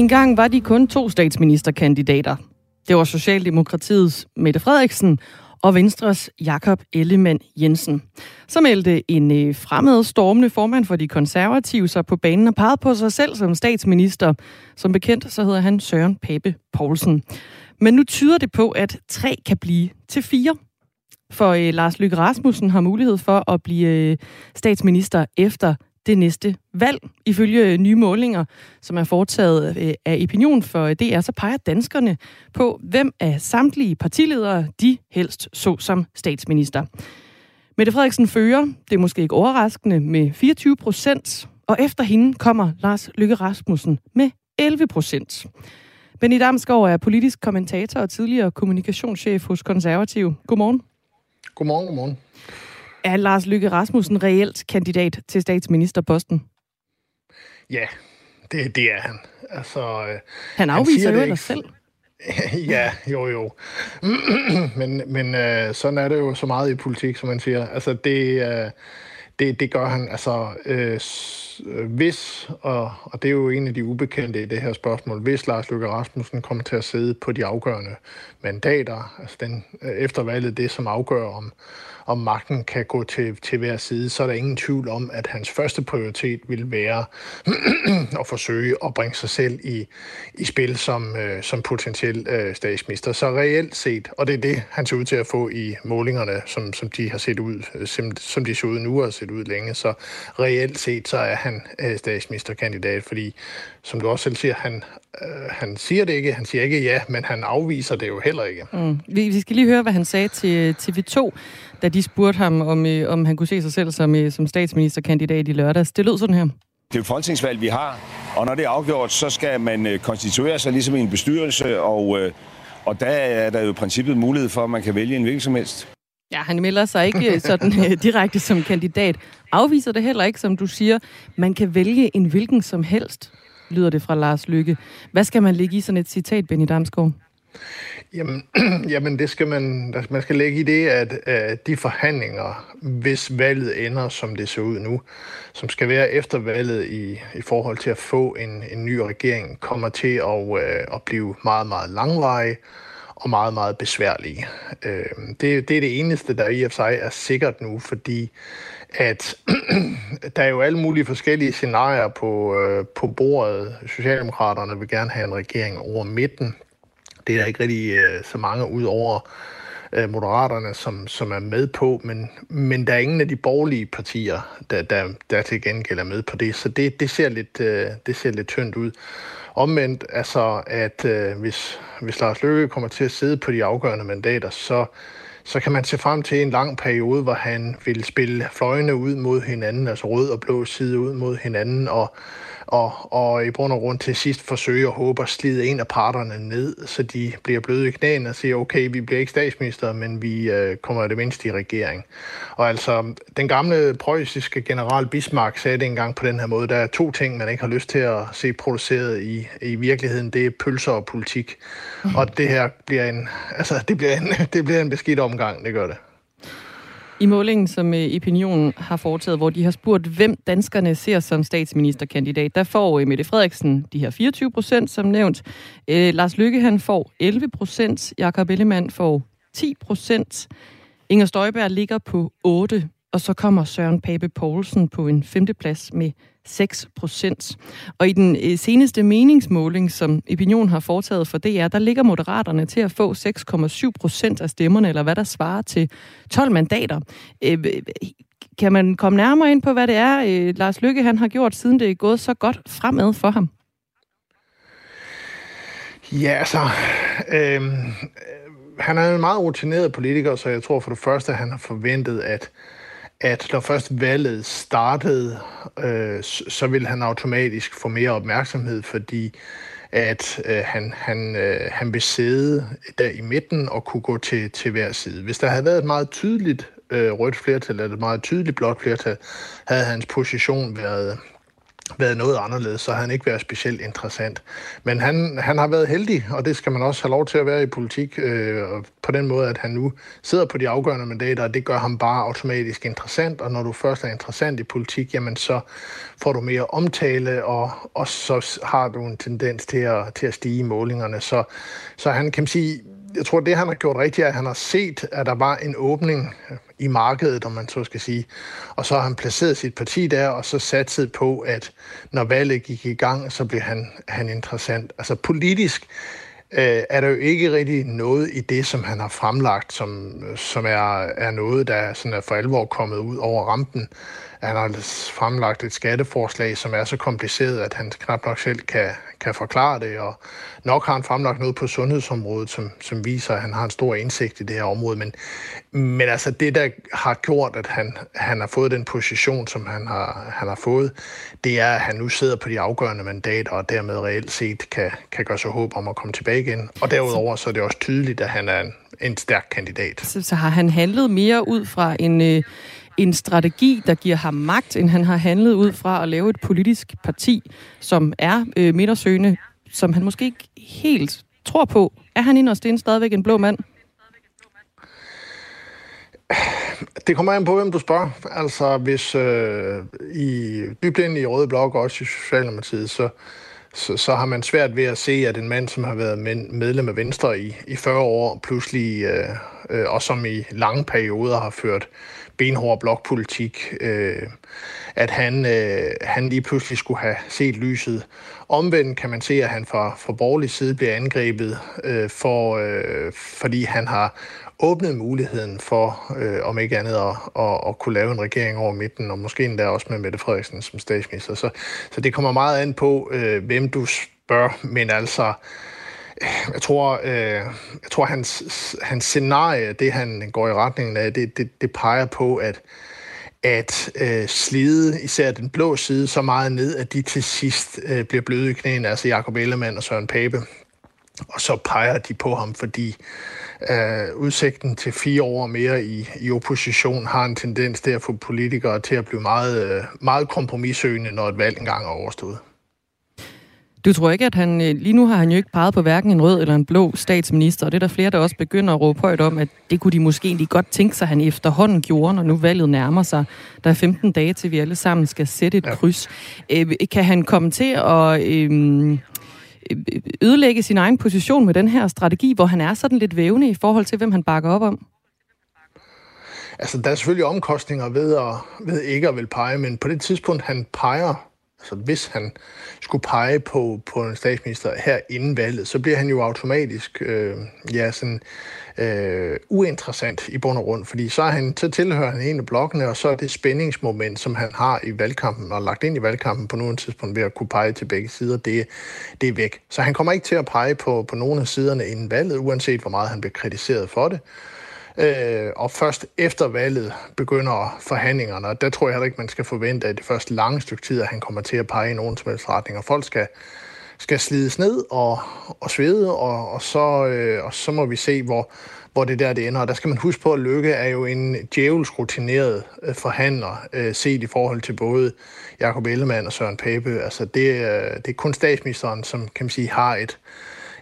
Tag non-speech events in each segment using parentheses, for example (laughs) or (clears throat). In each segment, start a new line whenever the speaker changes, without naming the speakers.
Engang var de kun to statsministerkandidater. Det var Socialdemokratiets Mette Frederiksen og Venstres Jakob Ellemann Jensen. Så meldte en øh, fremmed stormende formand for de konservative sig på banen og pegede på sig selv som statsminister. Som bekendt så hedder han Søren Pape Poulsen. Men nu tyder det på, at tre kan blive til fire. For øh, Lars Løkke Rasmussen har mulighed for at blive øh, statsminister efter det næste valg. Ifølge øh, nye målinger, som er foretaget øh, af Opinion for øh, DR, så peger danskerne på, hvem af samtlige partiledere de helst så som statsminister. Mette Frederiksen fører, det er måske ikke overraskende, med 24 procent, og efter hende kommer Lars Lykke Rasmussen med 11 procent. Benny Damsgaard er politisk kommentator og tidligere kommunikationschef hos Konservativ. Godmorgen.
Godmorgen, godmorgen.
Er Lars Lykke Rasmussen reelt kandidat til statsministerposten?
Ja, det, det er han. Altså, øh,
han afviser han jo ellers selv. (laughs)
ja, jo jo. (clears throat) men men øh, sådan er det jo så meget i politik, som man siger. Altså det, øh, det, det gør han. Altså øh, hvis, og, og det er jo en af de ubekendte i det her spørgsmål, hvis Lars Løkke Rasmussen kommer til at sidde på de afgørende mandater, altså den, øh, efter valget det, som afgør om, om magten kan gå til, til hver side, så er der ingen tvivl om, at hans første prioritet vil være (clears throat) at forsøge at bringe sig selv i, i spil som, øh, som potentiel øh, statsminister. Så reelt set, og det er det, han ser ud til at få i målingerne, som, som de har set ud, øh, som, som de så ud nu og har set ud længe, så reelt set, så er han øh, statsministerkandidat, fordi som du også selv siger, han, øh, han siger det ikke, han siger ikke ja, men han afviser det jo heller ikke.
Mm. Vi, vi skal lige høre, hvad han sagde til TV2, da de spurgte ham, om, øh, om han kunne se sig selv som, øh, som statsministerkandidat i lørdags. Det lød sådan her.
Det er jo folketingsvalg, vi har, og når det er afgjort, så skal man øh, konstituere sig ligesom i en bestyrelse, og, og der er der jo i princippet mulighed for, at man kan vælge en hvilken som helst.
Ja, han melder sig ikke sådan direkte som kandidat. Afviser det heller ikke, som du siger. Man kan vælge en hvilken som helst, lyder det fra Lars Lykke. Hvad skal man lægge i sådan et citat, Benny Damsgaard?
Jamen, (clears throat) jamen det skal man, man skal lægge i det, at, at de forhandlinger, hvis valget ender, som det ser ud nu, som skal være efter valget i, i forhold til at få en, en ny regering, kommer til at, øh, at blive meget, meget langvarige og meget, meget besværlige. Øh, det, det er det eneste, der i og for sig er sikkert nu, fordi at (clears throat) der er jo alle mulige forskellige scenarier på, øh, på bordet. Socialdemokraterne vil gerne have en regering over midten. Det er der ikke rigtig øh, så mange ud over øh, Moderaterne, som, som er med på, men, men der er ingen af de borgerlige partier, der, der, der til gengæld er med på det, så det, det, ser, lidt, øh, det ser lidt tyndt ud. Omvendt, altså, at øh, hvis, hvis Lars Løkke kommer til at sidde på de afgørende mandater, så, så kan man se frem til en lang periode, hvor han vil spille fløjene ud mod hinanden, altså rød og blå side ud mod hinanden, og og, og i bund og grund til sidst forsøge at håbe at slide en af parterne ned, så de bliver bløde i knæene og siger, okay, vi bliver ikke statsminister, men vi øh, kommer det mindste i regering. Og altså, den gamle preussiske general Bismarck sagde det engang på den her måde, der er to ting, man ikke har lyst til at se produceret i, i virkeligheden, det er pølser og politik. Mm. Og det her bliver en, altså, det bliver en, (laughs) det bliver en beskidt omgang, det gør det.
I målingen, som øh, Opinionen Opinion har foretaget, hvor de har spurgt, hvem danskerne ser som statsministerkandidat, der får øh, Mette Frederiksen de her 24 procent, som nævnt. Øh, Lars Lykke, han får 11 procent. Jakob Ellemann får 10 procent. Inger Støjberg ligger på 8 og så kommer Søren Pape Poulsen på en femteplads med 6 procent. Og i den øh, seneste meningsmåling, som Opinion har foretaget for DR, der ligger Moderaterne til at få 6,7 procent af stemmerne, eller hvad der svarer til 12 mandater. Øh, øh, kan man komme nærmere ind på, hvad det er, Lars Lykke han har gjort, siden det er gået så godt fremad for ham?
Ja, altså... Øhm, øh, han er en meget rutineret politiker, så jeg tror for det første, at han har forventet, at at når først valget startede, øh, så vil han automatisk få mere opmærksomhed, fordi at øh, han, han, øh, han vil sidde der i midten og kunne gå til, til hver side. Hvis der havde været et meget tydeligt øh, rødt flertal eller et meget tydeligt blåt flertal, havde hans position været været noget anderledes, så havde han ikke været specielt interessant. Men han, han har været heldig, og det skal man også have lov til at være i politik, øh, på den måde, at han nu sidder på de afgørende mandater, og det gør ham bare automatisk interessant, og når du først er interessant i politik, jamen så får du mere omtale, og, og så har du en tendens til at, til at stige i målingerne. Så, så han kan sige, jeg tror, det han har gjort rigtigt, er, at han har set, at der var en åbning øh, i markedet, om man så skal sige. Og så har han placeret sit parti der, og så satset på, at når valget gik i gang, så blev han, han interessant. Altså politisk øh, er der jo ikke rigtig noget i det, som han har fremlagt, som, som er, er noget, der sådan er for alvor kommet ud over rampen. Han har fremlagt et skatteforslag, som er så kompliceret, at han knap nok selv kan, kan forklare det, og nok har han fremlagt noget på sundhedsområdet, som, som viser, at han har en stor indsigt i det her område. Men, men altså det, der har gjort, at han, han har fået den position, som han har, han har fået, det er, at han nu sidder på de afgørende mandater, og dermed reelt set kan, kan gøre sig håb om at komme tilbage igen. Og derudover så er det også tydeligt, at han er en, en stærk kandidat.
Så, så har han handlet mere ud fra en... Øh en strategi, der giver ham magt, end han har handlet ud fra at lave et politisk parti, som er øh, midtersøgende, som han måske ikke helt tror på. Er han inderst inde stadigvæk en blå mand?
Det kommer an på, hvem du spørger. Altså, hvis øh, i dybden i Røde Blok og også i Socialdemokratiet, så, så, så har man svært ved at se, at en mand, som har været medlem af Venstre i, i 40 år, pludselig, øh, øh, og som i lange perioder har ført benhård blokpolitik, øh, at han, øh, han lige pludselig skulle have set lyset. Omvendt kan man se, at han fra, fra borgerlig side bliver angrebet, øh, for, øh, fordi han har åbnet muligheden for, øh, om ikke andet, at, at, at kunne lave en regering over midten, og måske endda også med Mette Frederiksen som statsminister. Så, så det kommer meget an på, øh, hvem du spørger, men altså, jeg tror, øh, jeg tror hans, hans scenarie, det han går i retningen af, det, det, det peger på, at, at øh, slide især den blå side så meget ned, at de til sidst øh, bliver bløde i knæene, altså Jacob Ellemann og Søren Pape. Og så peger de på ham, fordi øh, udsigten til fire år mere i, i opposition har en tendens til at få politikere til at blive meget, øh, meget kompromissøgende, når et valg engang er overstået.
Du tror ikke, at han... Øh, lige nu har han jo ikke peget på hverken en rød eller en blå statsminister, og det er der flere, der også begynder at råbe højt om, at det kunne de måske egentlig godt tænke sig, at han efterhånden gjorde, når nu valget nærmer sig. Der er 15 dage til, vi alle sammen skal sætte et ja. kryds. Øh, kan han komme til at øhm, øh, ødelægge sin egen position med den her strategi, hvor han er sådan lidt vævende i forhold til, hvem han bakker op om?
Altså, der er selvfølgelig omkostninger ved, at, ved ikke at vil pege, men på det tidspunkt, han peger Altså hvis han skulle pege på, på en statsminister her inden valget, så bliver han jo automatisk øh, ja, sådan, øh, uinteressant i bund og grund, fordi så, er han, så tilhører han en af blokkene, og så er det spændingsmoment, som han har i valgkampen og lagt ind i valgkampen på nogle tidspunkt ved at kunne pege til begge sider, det, det er væk. Så han kommer ikke til at pege på, på nogle af siderne inden valget, uanset hvor meget han bliver kritiseret for det. Øh, og først efter valget begynder forhandlingerne, og der tror jeg heller ikke, man skal forvente, at det første lange stykke tid, at han kommer til at pege i nogen som helst retning, og folk skal, skal slides ned og, og svede, og, og, så, øh, og så må vi se, hvor, hvor det der det ender. Og der skal man huske på, at Lykke er jo en djævelsk rutineret øh, forhandler, øh, set i forhold til både Jakob Ellemann og Søren Pape. Altså det, øh, det er kun statsministeren, som kan man sige, har et,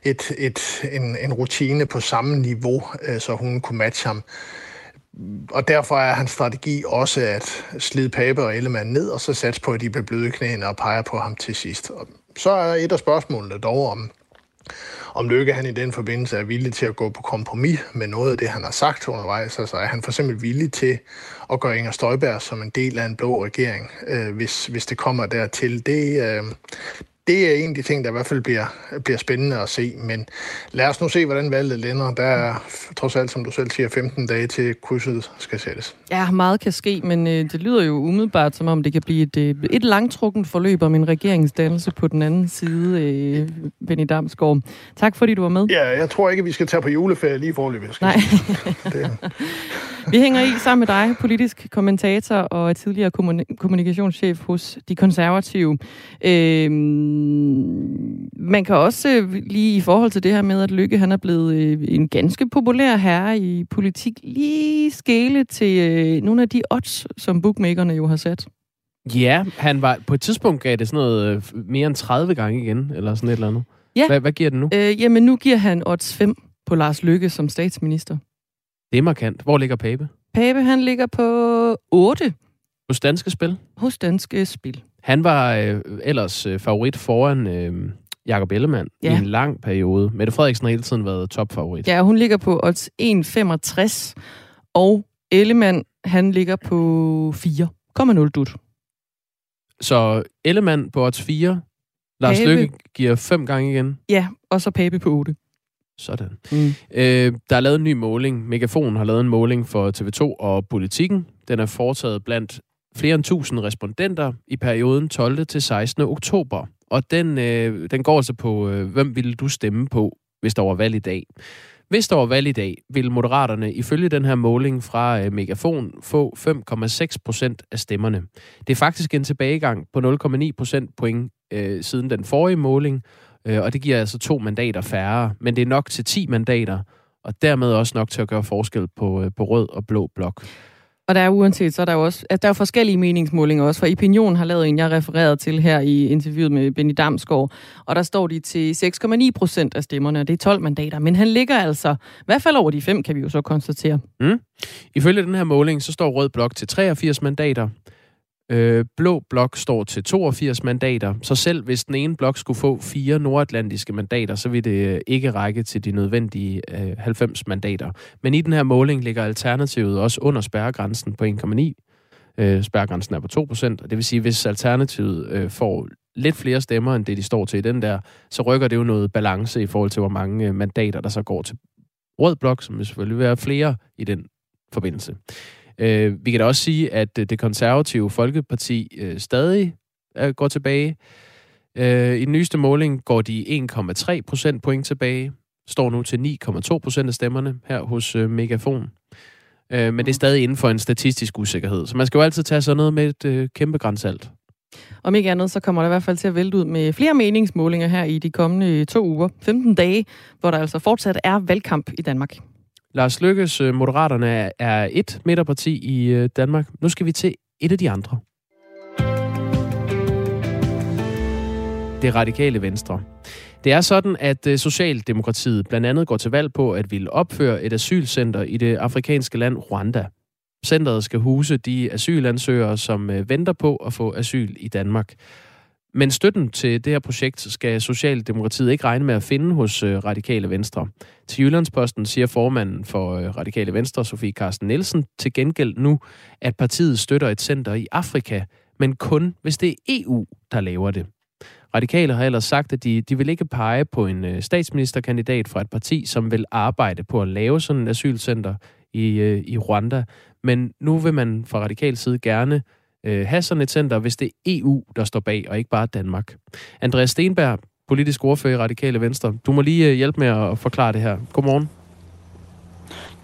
et, et, en, en rutine på samme niveau, øh, så hun kunne matche ham. Og derfor er hans strategi også at slide Pape og Ellemann ned, og så satse på, at de bliver bløde knæene og peger på ham til sidst. Og så er et af spørgsmålene dog om, om Løkke han i den forbindelse er villig til at gå på kompromis med noget af det, han har sagt undervejs. Altså er han for eksempel villig til at gøre Inger Støjberg som en del af en blå regering, øh, hvis, hvis det kommer dertil. Det, øh, det er en af de ting, der i hvert fald bliver, bliver spændende at se. Men lad os nu se, hvordan valget lander. Der er trods alt, som du selv siger, 15 dage til krydset skal sættes.
Ja, meget kan ske, men øh, det lyder jo umiddelbart, som om det kan blive et, øh, et langtrukken forløb om en regeringsdannelse på den anden side, øh, Benny Damsgaard. Tak fordi du var med.
Ja, jeg tror ikke, vi skal tage på juleferie lige forløbet.
Nej. (laughs) det. Vi hænger i sammen med dig, politisk kommentator og tidligere kommunikationschef hos De Konservative. Øh, man kan også øh, lige i forhold til det her med, at Lykke han er blevet øh, en ganske populær herre i politik, lige skæle til øh, nogle af de odds, som bookmakerne jo har sat.
Ja, han var på et tidspunkt gav det sådan noget øh, mere end 30 gange igen, eller sådan et eller andet.
Ja.
Hvad, hvad giver den nu?
Øh, jamen, nu giver han odds 5 på Lars Lykke som statsminister.
Det er markant. Hvor ligger Pape?
Pape, han ligger på 8
Hos Danske Spil.
hos Danske Spil.
Han var øh, ellers øh, favorit foran øh, Jakob Ellemann ja. I en lang periode. Mette Frederiksen har hele tiden været topfavorit.
Ja, hun ligger på odds 1,65, og Ellemann, han ligger på 4,0 dut.
Så Ellemann på odds 4. Lars
Pape.
Lykke giver fem gange igen.
Ja, og så Pape på 8.
Sådan.
Mm.
Øh, der er lavet en ny måling. Megafon har lavet en måling for TV2 og Politikken. Den er foretaget blandt flere end 1000 respondenter i perioden 12. til 16. oktober. Og den, øh, den går altså på, øh, hvem ville du stemme på, hvis der var valg i dag? Hvis der var valg i dag, vil Moderaterne ifølge den her måling fra øh, Megafon få 5,6 procent af stemmerne. Det er faktisk en tilbagegang på 0,9 procent point øh, siden den forrige måling, øh, og det giver altså to mandater færre, men det er nok til 10 mandater, og dermed også nok til at gøre forskel på, øh, på rød og blå blok.
Og der er uanset, så er der jo også, altså der er jo forskellige meningsmålinger også, for Opinion har lavet en, jeg refererede til her i interviewet med Benny Damsgaard, og der står de til 6,9 procent af stemmerne, og det er 12 mandater, men han ligger altså, i hvert fald over de fem, kan vi jo så konstatere. Mm.
Ifølge den her måling, så står rød blok til 83 mandater, øh, blå blok står til 82 mandater, så selv hvis den ene blok skulle få fire nordatlantiske mandater, så vil det øh, ikke række til de nødvendige øh, 90 mandater. Men i den her måling ligger Alternativet også under spærregrænsen på 1,9. Øh, spærregrænsen er på 2 procent, og det vil sige, hvis Alternativet øh, får lidt flere stemmer, end det de står til i den der, så rykker det jo noget balance i forhold til, hvor mange øh, mandater, der så går til rød blok, som vil selvfølgelig være flere i den forbindelse. Øh, vi kan da også sige, at øh, det konservative Folkeparti øh, stadig øh, går tilbage. Øh, I den nyeste måling går de 1,3 procent point tilbage, står nu til 9,2 procent af stemmerne her hos øh, Megafon. Øh, men det er stadig inden for en statistisk usikkerhed. Så man skal jo altid tage sådan noget med et øh, kæmpe grænsalt.
Om ikke andet, så kommer der i hvert fald til at vælte ud med flere meningsmålinger her i de kommende to uger, 15 dage, hvor der altså fortsat er valgkamp i Danmark.
Lars Lykkes øh, Moderaterne er, et midterparti i øh, Danmark. Nu skal vi til et af de andre. Det radikale venstre. Det er sådan, at øh, Socialdemokratiet blandt andet går til valg på at ville opføre et asylcenter i det afrikanske land Rwanda. Centeret skal huse de asylansøgere, som venter på at få asyl i Danmark. Men støtten til det her projekt skal Socialdemokratiet ikke regne med at finde hos øh, Radikale Venstre. Til Jyllandsposten siger formanden for øh, Radikale Venstre, Sofie Carsten Nielsen, til gengæld nu, at partiet støtter et center i Afrika, men kun hvis det er EU, der laver det. Radikale har ellers sagt, at de, de vil ikke pege på en øh, statsministerkandidat fra et parti, som vil arbejde på at lave sådan et asylcenter i, i Rwanda. Men nu vil man fra radikal side gerne øh, have sådan et center, hvis det er EU, der står bag, og ikke bare Danmark. Andreas Stenberg, politisk ordfører i Radikale Venstre. Du må lige øh, hjælpe med at forklare det her. Godmorgen.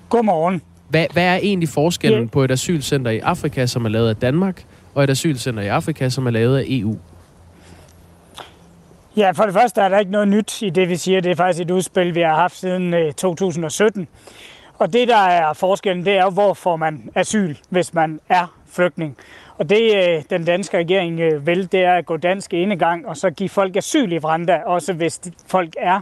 Godmorgen.
Hvad, hvad er egentlig forskellen
Ja.
på et asylcenter i Afrika, som er lavet af Danmark, og et asylcenter i Afrika, som er lavet af EU?
Ja, for det første er der ikke noget nyt i det, vi siger. Det er faktisk et udspil, vi har haft siden øh, 2017. Og det, der er forskellen, det er jo, hvor får man asyl, hvis man er flygtning. Og det, øh, den danske regering øh, vil, det er at gå dansk enegang og så give folk asyl i Vranda, også hvis folk er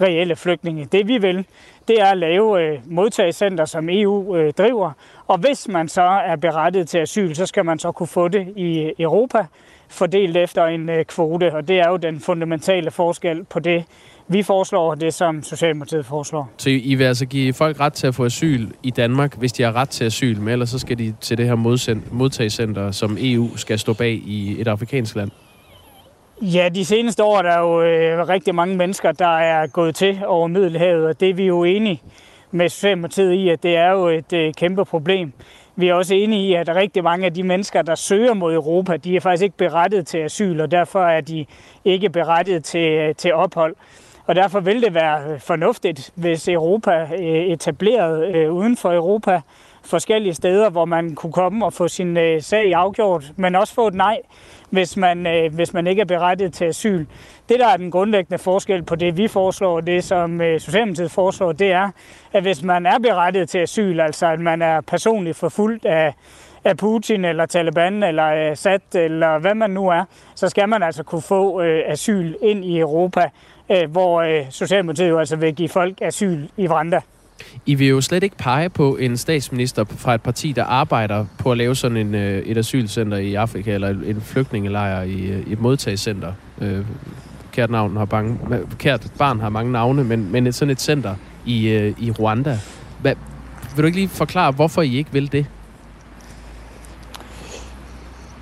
reelle flygtninge. Det vi vil, det er at lave øh, modtagecenter, som EU øh, driver. Og hvis man så er berettiget til asyl, så skal man så kunne få det i Europa, fordelt efter en kvote. Og det er jo den fundamentale forskel på det, vi foreslår, det som Socialdemokratiet foreslår.
Så I vil altså give folk ret til at få asyl i Danmark, hvis de har ret til asyl, men ellers så skal de til det her modtagecenter, som EU skal stå bag i et afrikansk land.
Ja, de seneste år er der jo øh, rigtig mange mennesker, der er gået til over Middelhavet, og det er vi jo enige med Socialdemokratiet i, at det er jo et øh, kæmpe problem. Vi er også enige i, at rigtig mange af de mennesker, der søger mod Europa, de er faktisk ikke berettiget til asyl, og derfor er de ikke berettiget til, øh, til ophold. Og derfor vil det være øh, fornuftigt, hvis Europa øh, etablerede øh, uden for Europa forskellige steder, hvor man kunne komme og få sin sag afgjort, men også få et nej, hvis man, hvis man ikke er berettiget til asyl. Det, der er den grundlæggende forskel på det, vi foreslår, og det, som Socialdemokratiet foreslår, det er, at hvis man er berettiget til asyl, altså at man er personligt forfulgt af, af Putin eller Taliban eller Assad eller hvad man nu er, så skal man altså kunne få øh, asyl ind i Europa, Øh, hvor øh, Socialdemokratiet jo altså vil give folk asyl i Vranda.
I vil jo slet ikke pege på en statsminister fra et parti, der arbejder på at lave sådan en, øh, et asylcenter i Afrika, eller en flygtningelejr i, i et modtagscenter. Kært, navn har bange, kært barn har mange navne, men, men et, sådan et center i, i Rwanda. Hvad, vil du ikke lige forklare, hvorfor I ikke vil det?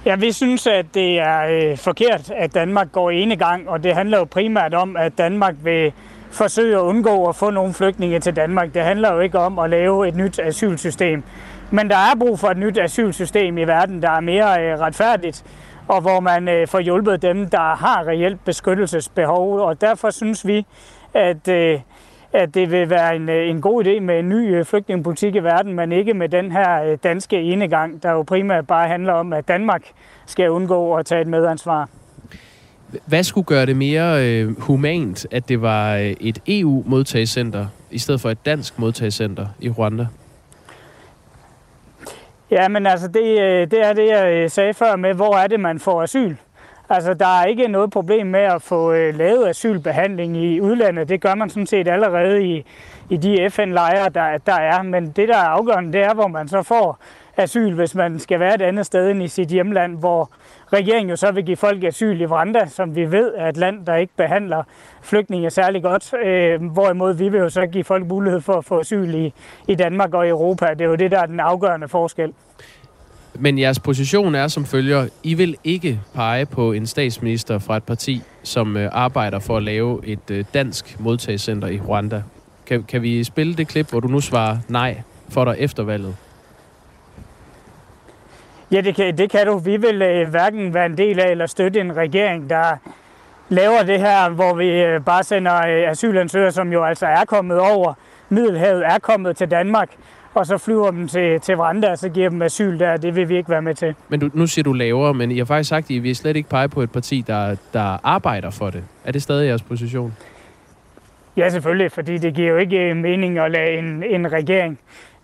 Ja, vi synes, at det er øh, forkert, at Danmark går ene gang, og det handler jo primært om, at Danmark vil forsøge at undgå at få nogle flygtninge til Danmark. Det handler jo ikke om at lave et nyt asylsystem. Men der er brug for et nyt asylsystem i verden, der er mere øh, retfærdigt, og hvor man øh, får hjulpet dem, der har reelt beskyttelsesbehov. Og derfor synes vi, at, øh, at det vil være en, en god idé med en ny flygtningepolitik i verden, men ikke med den her danske enegang, der jo primært bare handler om, at Danmark skal undgå at tage et medansvar.
Hvad skulle gøre det mere øh, humant, at det var øh, et EU-modtagscenter, i stedet for et dansk modtagscenter i Rwanda?
Ja, men altså, det, øh, det er det, jeg øh, sagde før med, hvor er det, man får asyl. Altså, der er ikke noget problem med at få øh, lavet asylbehandling i udlandet. Det gør man sådan set allerede i, i de FN-lejre, der, der er. Men det, der er afgørende, det er, hvor man så får asyl, hvis man skal være et andet sted end i sit hjemland, hvor regeringen jo så vil give folk asyl i Vranda, som vi ved er et land, der ikke behandler flygtninge særlig godt. Øh, hvorimod vi vil jo så give folk mulighed for at få asyl i, i Danmark og i Europa. Det er jo det, der er den afgørende forskel.
Men jeres position er som følger, I vil ikke pege på en statsminister fra et parti, som øh, arbejder for at lave et øh, dansk modtagscenter i Rwanda. Kan, kan vi spille det klip, hvor du nu svarer nej for dig efter valget?
Ja, det kan, det kan du. Vi vil øh, hverken være en del af eller støtte en regering, der laver det her, hvor vi øh, bare sender øh, asylansøgere, som jo altså er kommet over Middelhavet, er kommet til Danmark, og så flyver dem til, til Vranda, og så giver dem asyl der. Det vil vi ikke være med til.
Men du, nu siger du lavere, men I har faktisk sagt, at I vil slet ikke pege på et parti, der, der arbejder for det. Er det stadig jeres position?
Ja, selvfølgelig, fordi det giver jo ikke mening at lade en, en regering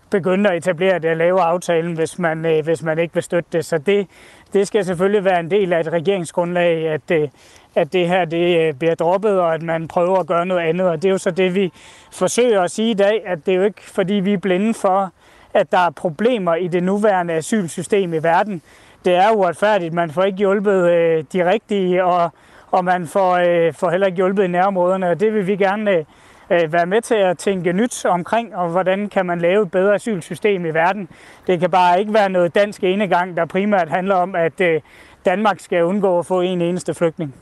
begynde at etablere det og lave aftalen, hvis man, øh, hvis man ikke vil støtte det. Så det, det skal selvfølgelig være en del af et regeringsgrundlag, at, øh, at det her det øh, bliver droppet, og at man prøver at gøre noget andet. Og det er jo så det, vi forsøger at sige i dag, at det er jo ikke, fordi vi er blinde for, at der er problemer i det nuværende asylsystem i verden. Det er uretfærdigt. Man får ikke hjulpet øh, de rigtige, og, og man får, øh, får heller ikke hjulpet i nærområderne. Og det vil vi gerne øh, øh være med til at tænke nyt omkring, og hvordan kan man lave et bedre asylsystem i verden. Det kan bare ikke være noget dansk enegang, der primært handler om, at øh, Danmark skal undgå at få en eneste flygtning.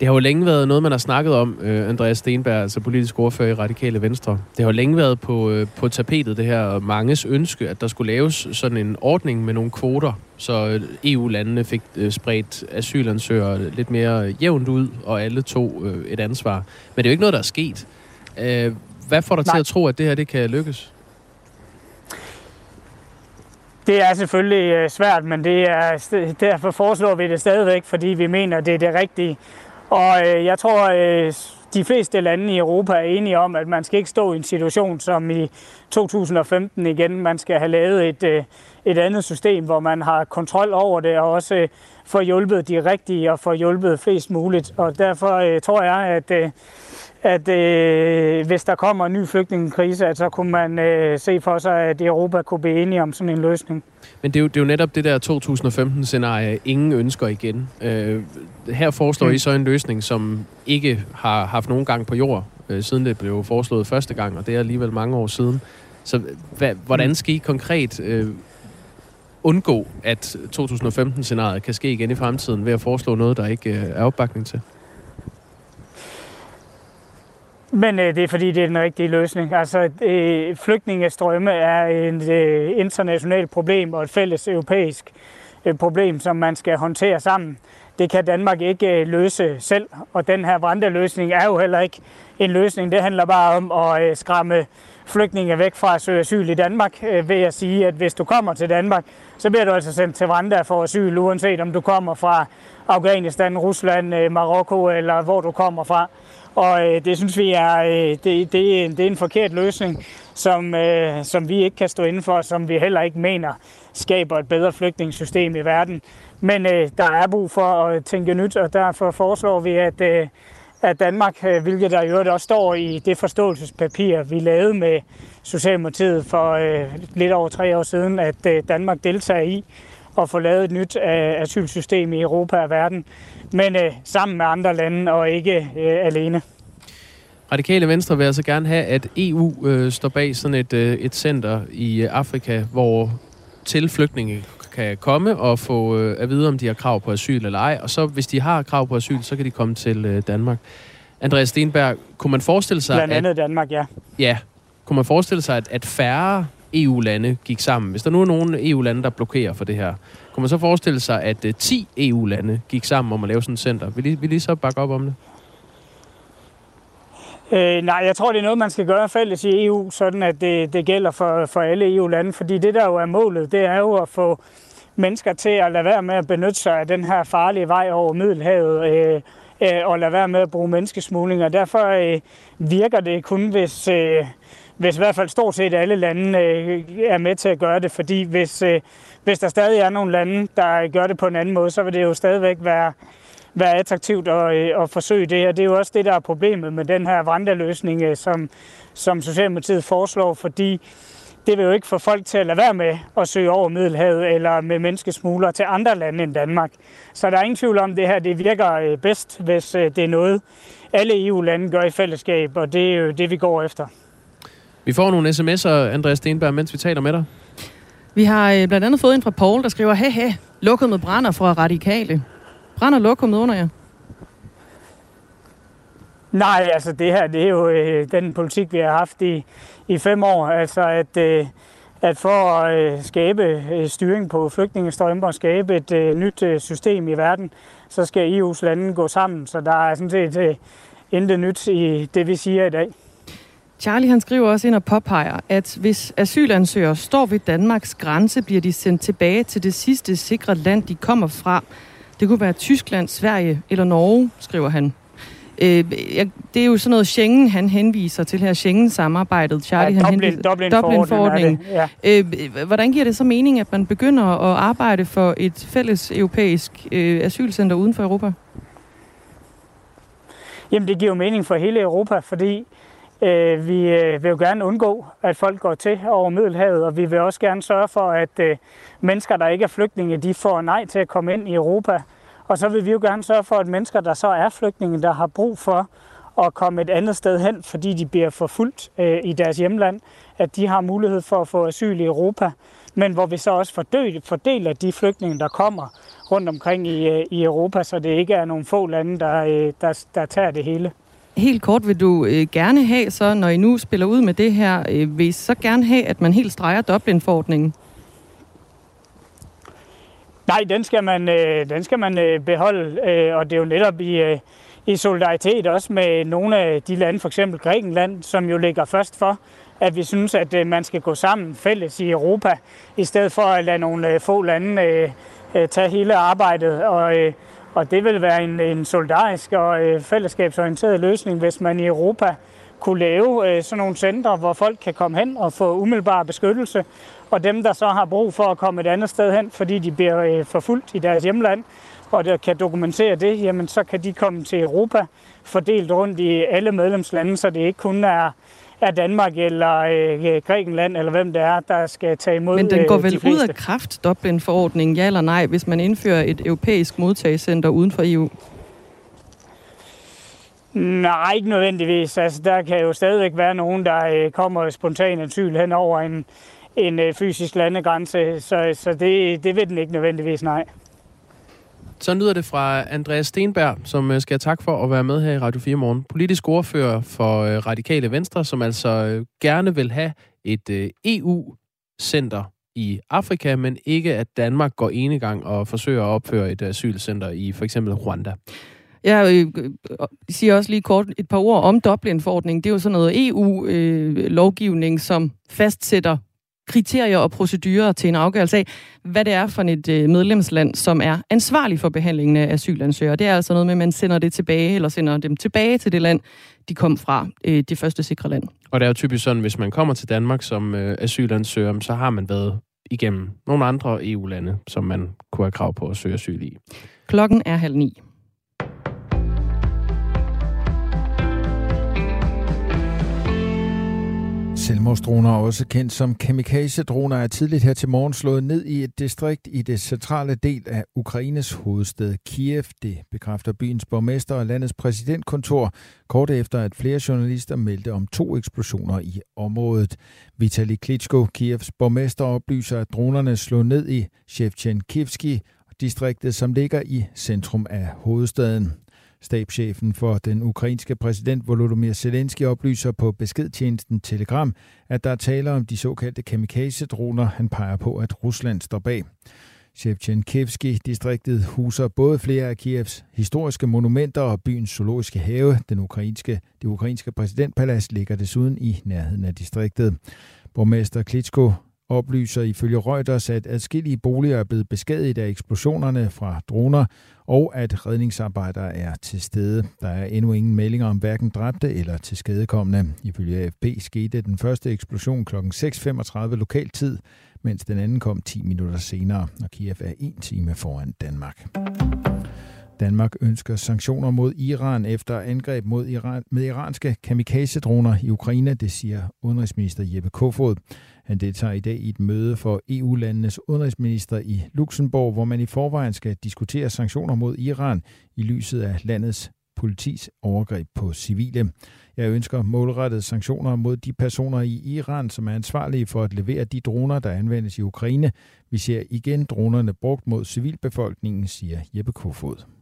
Det har jo længe været noget, man har snakket om, øh, Andreas Stenberg, altså politisk ordfører i Radikale Venstre. Det har jo længe været på, øh, på tapetet, det her manges ønske, at der skulle laves sådan en ordning med nogle kvoter, så EU-landene fik øh, spredt asylansøgere lidt mere jævnt ud, og alle tog øh, et ansvar. Men det er jo ikke noget, der er sket. Øh, hvad får dig Nej. til at tro, at det her det kan lykkes?
Det er selvfølgelig øh, svært, men det er, derfor foreslår vi det stadigvæk, fordi vi mener, det er det rigtige. Og øh, jeg tror, øh, de fleste lande i Europa er enige om, at man skal ikke stå i en situation som i 2015 igen. Man skal have lavet et, øh, et andet system, hvor man har kontrol over det, og også øh, får hjulpet de rigtige og får hjulpet flest muligt. Og derfor øh, tror jeg, at øh, at øh, hvis der kommer en ny flygtningekrise, at så kunne man øh, se for sig, at Europa kunne blive enige om sådan en løsning.
Men det er jo, det er jo netop det der 2015-scenarie, ingen ønsker igen. Øh, her foreslår mm. I så en løsning, som ikke har haft nogen gang på jord, øh, siden det blev foreslået første gang, og det er alligevel mange år siden. Så hvad, hvordan mm. skal I konkret øh, undgå, at 2015-scenariet kan ske igen i fremtiden ved at foreslå noget, der ikke øh, er opbakning til?
Men øh, det er fordi, det er den rigtige løsning. Altså, øh, flygtningestrømme er et øh, internationalt problem og et fælles europæisk øh, problem, som man skal håndtere sammen. Det kan Danmark ikke øh, løse selv, og den her Vranda-løsning er jo heller ikke en løsning. Det handler bare om at øh, skræmme flygtninge væk fra at søge asyl i Danmark, øh, ved at sige, at hvis du kommer til Danmark, så bliver du altså sendt til Rwanda for asyl, uanset om du kommer fra Afghanistan, Rusland, øh, Marokko eller hvor du kommer fra. Og øh, det synes vi er, øh, det, det, det er en forkert løsning, som, øh, som vi ikke kan stå inden for, som vi heller ikke mener skaber et bedre flygtningssystem i verden. Men øh, der er brug for at tænke nyt, og derfor foreslår vi, at, øh, at Danmark, øh, hvilket der i øvrigt også står i det forståelsespapir, vi lavede med Socialdemokratiet for øh, lidt over tre år siden, at øh, Danmark deltager i at få lavet et nyt øh, asylsystem i Europa og verden, men øh, sammen med andre lande og ikke øh, alene.
Radikale Venstre vil altså gerne have, at EU øh, står bag sådan et, øh, et center i Afrika, hvor til flygtninge kan komme og få øh, at vide, om de har krav på asyl eller ej. Og så hvis de har krav på asyl, så kan de komme til øh, Danmark. Andreas Stenberg, kunne man forestille sig...
Blandt andet at, Danmark, ja.
Ja. Kunne man forestille sig, at, at færre EU-lande gik sammen? Hvis der nu er nogle EU-lande, der blokerer for det her, kunne man så forestille sig, at øh, 10 EU-lande gik sammen om at lave sådan et center? Vil I, vil I så bakke op om det?
Øh, nej, jeg tror, det er noget, man skal gøre fælles i EU, sådan at det, det gælder for, for alle EU-lande. Fordi det, der jo er målet, det er jo at få mennesker til at lade være med at benytte sig af den her farlige vej over Middelhavet, øh, øh, og lade være med at bruge menneskesmugling. Og derfor øh, virker det kun, hvis, øh, hvis i hvert fald stort set alle lande øh, er med til at gøre det. Fordi hvis, øh, hvis der stadig er nogle lande, der gør det på en anden måde, så vil det jo stadigvæk være være attraktivt at, øh, at forsøge det. her. det er jo også det, der er problemet med den her vandreløsning, øh, som, som Socialdemokratiet foreslår, fordi det vil jo ikke få folk til at lade være med at søge over Middelhavet eller med menneskesmugler til andre lande end Danmark. Så der er ingen tvivl om, at det her det virker øh, bedst, hvis øh, det er noget, alle EU-lande gør i fællesskab, og det er jo det, vi går efter.
Vi får nogle sms'er, Andreas Stenberg, mens vi taler med dig.
Vi har blandt andet fået en fra Paul, der skriver, lukket med brænder fra radikale. Brænder lokummet under jer?
Nej, altså det her, det er jo øh, den politik, vi har haft i, i fem år. Altså at, øh, at for at øh, skabe øh, styring på flygtningestrømmer og skabe et øh, nyt øh, system i verden, så skal EU's lande gå sammen. Så der er sådan set øh, intet nyt i det, vi siger i dag.
Charlie han skriver også ind og påpeger, at hvis asylansøgere står ved Danmarks grænse, bliver de sendt tilbage til det sidste sikre land, de kommer fra. Det kunne være Tyskland, Sverige eller Norge, skriver han. Øh, det er jo sådan noget Schengen, han henviser til her Schengen-samarbejdet.
Charlie, ja,
han
Dublin, henviser, Dublin, Dublin forordning.
Ja. Øh, hvordan giver det så mening, at man begynder at arbejde for et fælles europæisk øh, asylcenter uden for Europa?
Jamen, det giver jo mening for hele Europa, fordi øh, vi øh, vil jo gerne undgå, at folk går til over Middelhavet, og vi vil også gerne sørge for, at øh, mennesker, der ikke er flygtninge, de får nej til at komme ind i Europa. Og så vil vi jo gerne sørge for, at mennesker, der så er flygtninge, der har brug for at komme et andet sted hen, fordi de bliver forfulgt øh, i deres hjemland, at de har mulighed for at få asyl i Europa. Men hvor vi så også fordeler de flygtninge, der kommer rundt omkring i, øh, i Europa, så det ikke er nogle få lande, der, øh, der, der tager det hele.
Helt kort vil du øh, gerne have, så når I nu spiller ud med det her, øh, vil I så gerne have, at man helt streger Dublin-forordningen?
Nej, den skal man, øh, den skal man øh, beholde, øh, og det er jo netop i, øh, i solidaritet også med nogle af de lande, for eksempel Grækenland, som jo ligger først for, at vi synes, at øh, man skal gå sammen fælles i Europa, i stedet for at lade nogle øh, få lande øh, øh, tage hele arbejdet. Og, øh, og det vil være en, en solidarisk og øh, fællesskabsorienteret løsning, hvis man i Europa kunne lave øh, sådan nogle centre, hvor folk kan komme hen og få umiddelbar beskyttelse, og dem, der så har brug for at komme et andet sted hen, fordi de bliver øh, forfulgt i deres hjemland, og der kan dokumentere det, jamen så kan de komme til Europa, fordelt rundt i alle medlemslande, så det ikke kun er, er Danmark eller øh, Grækenland, eller hvem det er, der skal tage imod
Men den går øh, vel ud af kraft, Dublin-forordningen, ja eller nej, hvis man indfører et europæisk modtagelsescenter uden for EU?
Nej, ikke nødvendigvis. Altså, der kan jo stadigvæk være nogen, der øh, kommer spontan asyl hen over en, en øh, fysisk landegrænse, så, så det, det vil den ikke nødvendigvis, nej.
Så lyder det fra Andreas Stenberg, som øh, skal have tak for at være med her i Radio 4 morgen. Politisk ordfører for øh, Radikale Venstre, som altså øh, gerne vil have et EU-center i Afrika, men ikke at Danmark går enegang og forsøger at opføre et asylcenter i for eksempel Rwanda.
Jeg siger også lige kort et par ord om Dublin-forordningen. Det er jo sådan noget EU-lovgivning, som fastsætter kriterier og procedurer til en afgørelse af, hvad det er for et øh, medlemsland, som er ansvarlig for behandlingen af asylansøgere. Det er altså noget med, at man sender det tilbage, eller sender dem tilbage til det land, de kom fra, øh, det første sikre land.
Og det er jo typisk sådan, hvis man kommer til Danmark som øh, asylansøger, så har man været igennem nogle andre EU-lande, som man kunne have krav på at søge asyl i.
Klokken er halv ni.
Selvmordsdroner, også kendt som kamikaze-droner, er tidligt her til morgen slået ned i et distrikt i det centrale del af Ukraines hovedstad Kiev. Det bekræfter byens borgmester og landets præsidentkontor, kort efter at flere journalister meldte om to eksplosioner i området. Vitali Klitschko, Kievs borgmester, oplyser, at dronerne slog ned i Shevchenkivski, distriktet, som ligger i centrum af hovedstaden. Stabschefen for den ukrainske præsident Volodymyr Zelensky oplyser på beskedtjenesten Telegram, at der taler om de såkaldte kamikaze-droner. Han peger på, at Rusland står bag. Shevchenkivski-distriktet huser både flere af Kievs historiske monumenter og byens zoologiske have. Den ukrainske, det ukrainske præsidentpalads ligger desuden i nærheden af distriktet. Borgmester Klitschko oplyser ifølge Reuters, at adskillige boliger er blevet beskadiget af eksplosionerne fra droner, og at redningsarbejdere er til stede. Der er endnu ingen meldinger om hverken dræbte eller til skadekommende. Ifølge AFP skete den første eksplosion kl. 6.35 lokal tid, mens den anden kom 10 minutter senere, og Kiev er en time foran Danmark. Danmark ønsker sanktioner mod Iran efter angreb mod Iran, med iranske kamikaze-droner i Ukraine, det siger udenrigsminister Jeppe Kofod. Han deltager i dag i et møde for EU-landenes udenrigsminister i Luxembourg, hvor man i forvejen skal diskutere sanktioner mod Iran i lyset af landets politis overgreb på civile. Jeg ønsker målrettede sanktioner mod de personer i Iran, som er ansvarlige for at levere de droner, der anvendes i Ukraine. Vi ser igen dronerne brugt mod civilbefolkningen, siger Jeppe Kofod.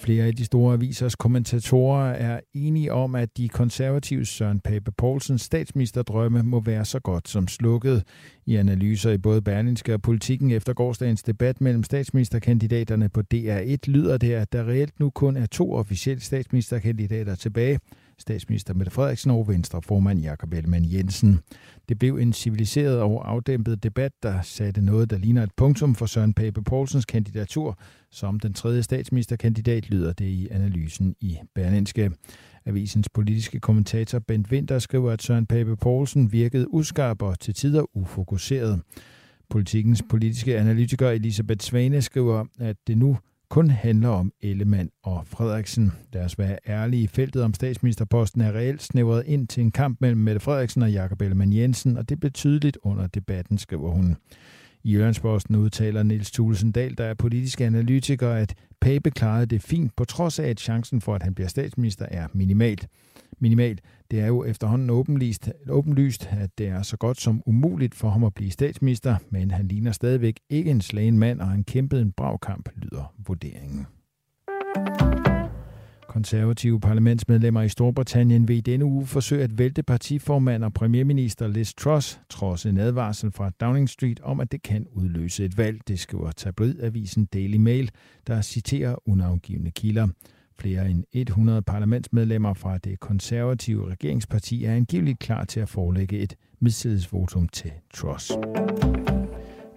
Flere af de store avisers kommentatorer er enige om, at de konservative Søren Pape Poulsens statsministerdrømme må være så godt som slukket. I analyser i både Berlinske og Politikken efter gårdsdagens debat mellem statsministerkandidaterne på DR1 lyder det, at der reelt nu kun er to officielle statsministerkandidater tilbage – statsminister Mette Frederiksen og Venstreformand Jakob Ellemann Jensen. Det blev en civiliseret og afdæmpet debat, der satte noget, der ligner et punktum for Søren Pape Poulsens kandidatur som den tredje statsministerkandidat, lyder det i analysen i Berlinske. Avisens politiske kommentator Bent Winter skriver, at Søren Pape Poulsen virkede uskarp og til tider ufokuseret. Politikens politiske analytiker Elisabeth Svane skriver, at det nu kun handler om Ellemann og Frederiksen. Lad os være ærlige. Feltet om statsministerposten er reelt snævret ind til en kamp mellem Mette Frederiksen og Jakob Ellemann Jensen, og det blev tydeligt under debatten, skriver hun. I Jørgensposten udtaler Niels Thulesen Dahl, der er politisk analytiker, at Pape klarede det fint, på trods af, at chancen for, at han bliver statsminister, er minimalt minimalt. Det er jo efterhånden åbenlyst, åbenlyst, at det er så godt som umuligt for ham at blive statsminister, men han ligner stadigvæk ikke en slagen mand, og han kæmpede en brav kamp, lyder vurderingen. Konservative parlamentsmedlemmer i Storbritannien vil i denne uge forsøge at vælte partiformand og premierminister Liz Truss, trods en advarsel fra Downing Street om, at det kan udløse et valg, det skriver tabloidavisen Daily Mail, der citerer unavgivende kilder. Flere end 100 parlamentsmedlemmer fra det konservative regeringsparti er angiveligt klar til at forelægge et mistillidsvotum til Truss.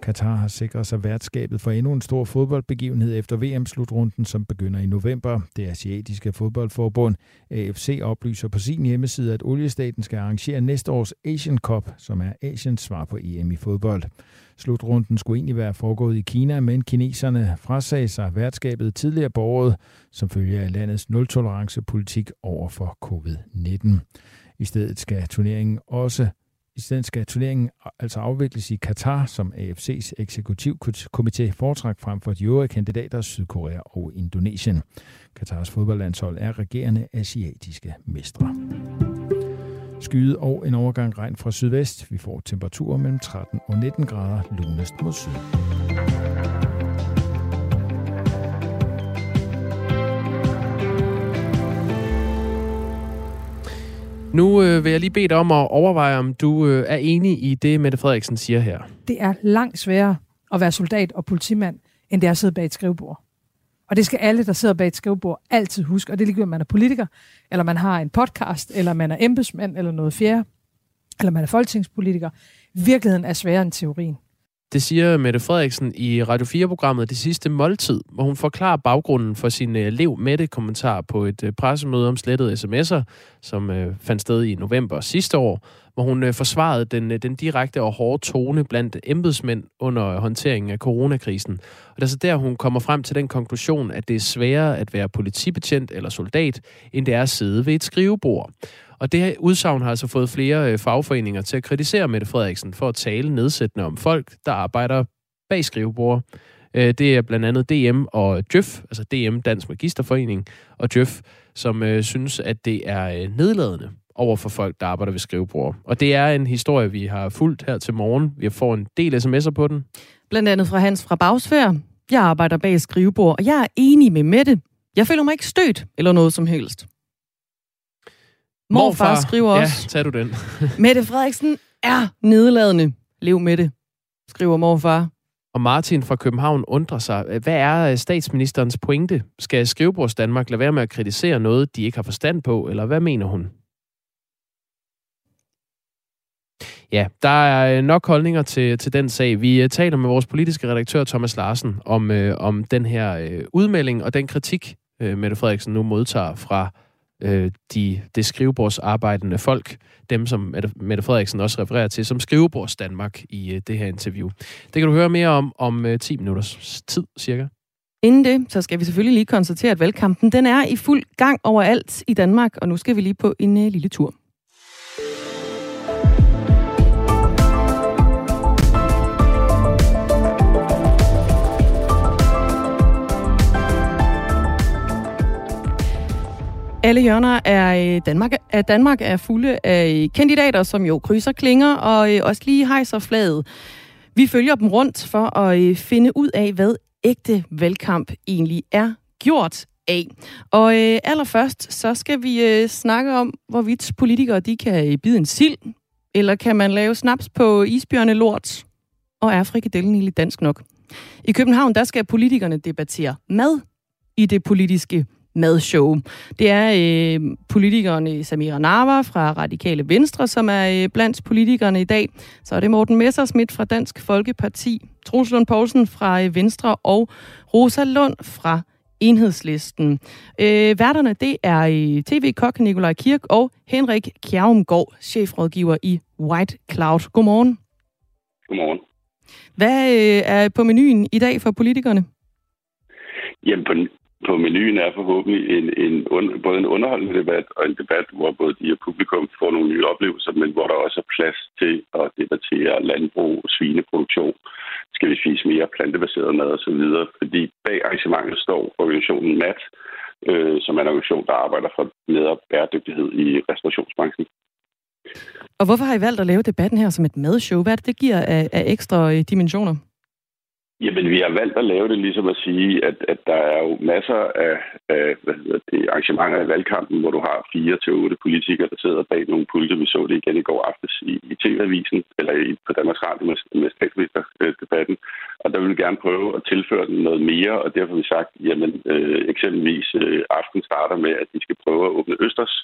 Katar har sikret sig værtskabet for endnu en stor fodboldbegivenhed efter VM-slutrunden, som begynder i november. Det asiatiske fodboldforbund AFC oplyser på sin hjemmeside, at oliestaten skal arrangere næste års Asian Cup, som er Asiens svar på EM i fodbold. Slutrunden skulle egentlig være foregået i Kina, men kineserne frasagde sig værtskabet tidligere på året, som følge af landets nul-tolerance-politik over for covid-19. I stedet skal turneringen også i stedet skal turneringen altså afvikles i Katar, som AFC's eksekutivkomité foretræk frem for de øvrige kandidater Sydkorea og Indonesien. Katars fodboldlandshold er regerende asiatiske mestre. Skyde og en overgang regn fra sydvest. Vi får temperaturer mellem 13 og 19 grader lunest mod syd.
Nu øh, vil jeg lige bede dig om at overveje, om du øh, er enig i det, Mette Frederiksen siger her.
Det er langt sværere at være soldat og politimand, end det er at sidde bag et skrivebord. Og det skal alle, der sidder bag et skrivebord, altid huske. Og det er ligegyldigt, om man er politiker, eller man har en podcast, eller man er embedsmand, eller noget fjerde, eller man er folketingspolitiker. Virkeligheden er sværere end teorien.
Det siger Mette Frederiksen i Radio 4-programmet Det sidste måltid, hvor hun forklarer baggrunden for sin elev lev Mette kommentar på et øh, pressemøde om slettede sms'er, som øh, fandt sted i november sidste år, hvor hun øh, forsvarede den, øh, den direkte og hårde tone blandt embedsmænd under håndteringen af coronakrisen. Og det er så der, hun kommer frem til den konklusion, at det er sværere at være politibetjent eller soldat, end det er at sidde ved et skrivebord. Og det her udsagn har altså fået flere øh, fagforeninger til at kritisere Mette Frederiksen for at tale nedsættende om folk, der arbejder bag skrivebord. Det er blandt andet DM og Djøf, altså DM, Dansk Magisterforening, og Djøf, som øh, synes, at det er nedladende over for folk, der arbejder ved skrivebord. Og det er en historie, vi har fulgt her til morgen. Vi fået en del sms'er på den.
Blandt andet fra Hans fra Bagsfær. Jeg arbejder bag skrivebord, og jeg er enig med Mette. Jeg føler mig ikke stødt eller noget som helst. Morfar, Morfar skriver også.
Ja, tag du den. (laughs)
Mette Frederiksen er nedladende. Lev med det, skriver morfar.
Og Martin fra København undrer sig, hvad er statsministerens pointe? Skal Skrivebords Danmark lade være med at kritisere noget, de ikke har forstand på, eller hvad mener hun? Ja, der er øh, nok holdninger til, til den sag. Vi øh, taler med vores politiske redaktør Thomas Larsen om, øh, om den her øh, udmelding og den kritik, øh, Mette Frederiksen nu modtager fra øh, de, det skrivebordsarbejdende folk, dem som Mette Frederiksen også refererer til, som skrivebords Danmark i øh, det her interview. Det kan du høre mere om om øh, 10 minutters tid cirka.
Inden det, så skal vi selvfølgelig lige konstatere, at valgkampen den er i fuld gang overalt i Danmark, og nu skal vi lige på en øh, lille tur. Alle hjørner af Danmark, af Danmark er fulde af kandidater, som jo krydser klinger og øh, også lige hejser flaget. Vi følger dem rundt for at øh, finde ud af, hvad ægte valgkamp egentlig er gjort af. Og øh, allerførst, så skal vi øh, snakke om, hvorvidt politikere de kan øh, bide en sild, eller kan man lave snaps på isbjørnelort, og er frikadellen egentlig dansk nok? I København, der skal politikerne debattere mad i det politiske madshow. Det er øh, politikerne Samira Narva fra Radikale Venstre, som er øh, blandt politikerne i dag. Så er det Morten Messersmith fra Dansk Folkeparti, Troels Lund Poulsen fra øh, Venstre og Rosa Lund fra Enhedslisten. Øh, værterne, det er øh, tv-kok Nikolaj Kirk og Henrik Kjærumgaard, chefrådgiver i White Cloud. Godmorgen.
Godmorgen.
Hvad øh, er på menuen i dag for politikerne?
Jamen, på, på menuen er forhåbentlig en, en, en, både en underholdende debat og en debat, hvor både de og publikum får nogle nye oplevelser, men hvor der også er plads til at debattere landbrug, svineproduktion, skal vi spise mere plantebaseret mad osv. Fordi bag arrangementet står organisationen MAT, øh, som er en organisation, der arbejder for bedre bæredygtighed i restaurationsbranchen.
Og hvorfor har I valgt at lave debatten her som et madshow? Hvad er det, det giver af, af ekstra øh, dimensioner?
Jamen, vi har valgt at lave det ligesom at sige, at, at der er jo masser af, af hvad hedder det, arrangementer i valgkampen, hvor du har fire til otte politikere, der sidder bag nogle pulte. Vi så det igen i går aftes i, i TV-avisen, eller i, på Danmarks Radio med, med statsministerdebatten. Og der vil vi gerne prøve at tilføre den noget mere, og derfor har vi sagt, jamen øh, eksempelvis øh, aften starter med, at vi skal prøve at åbne Østers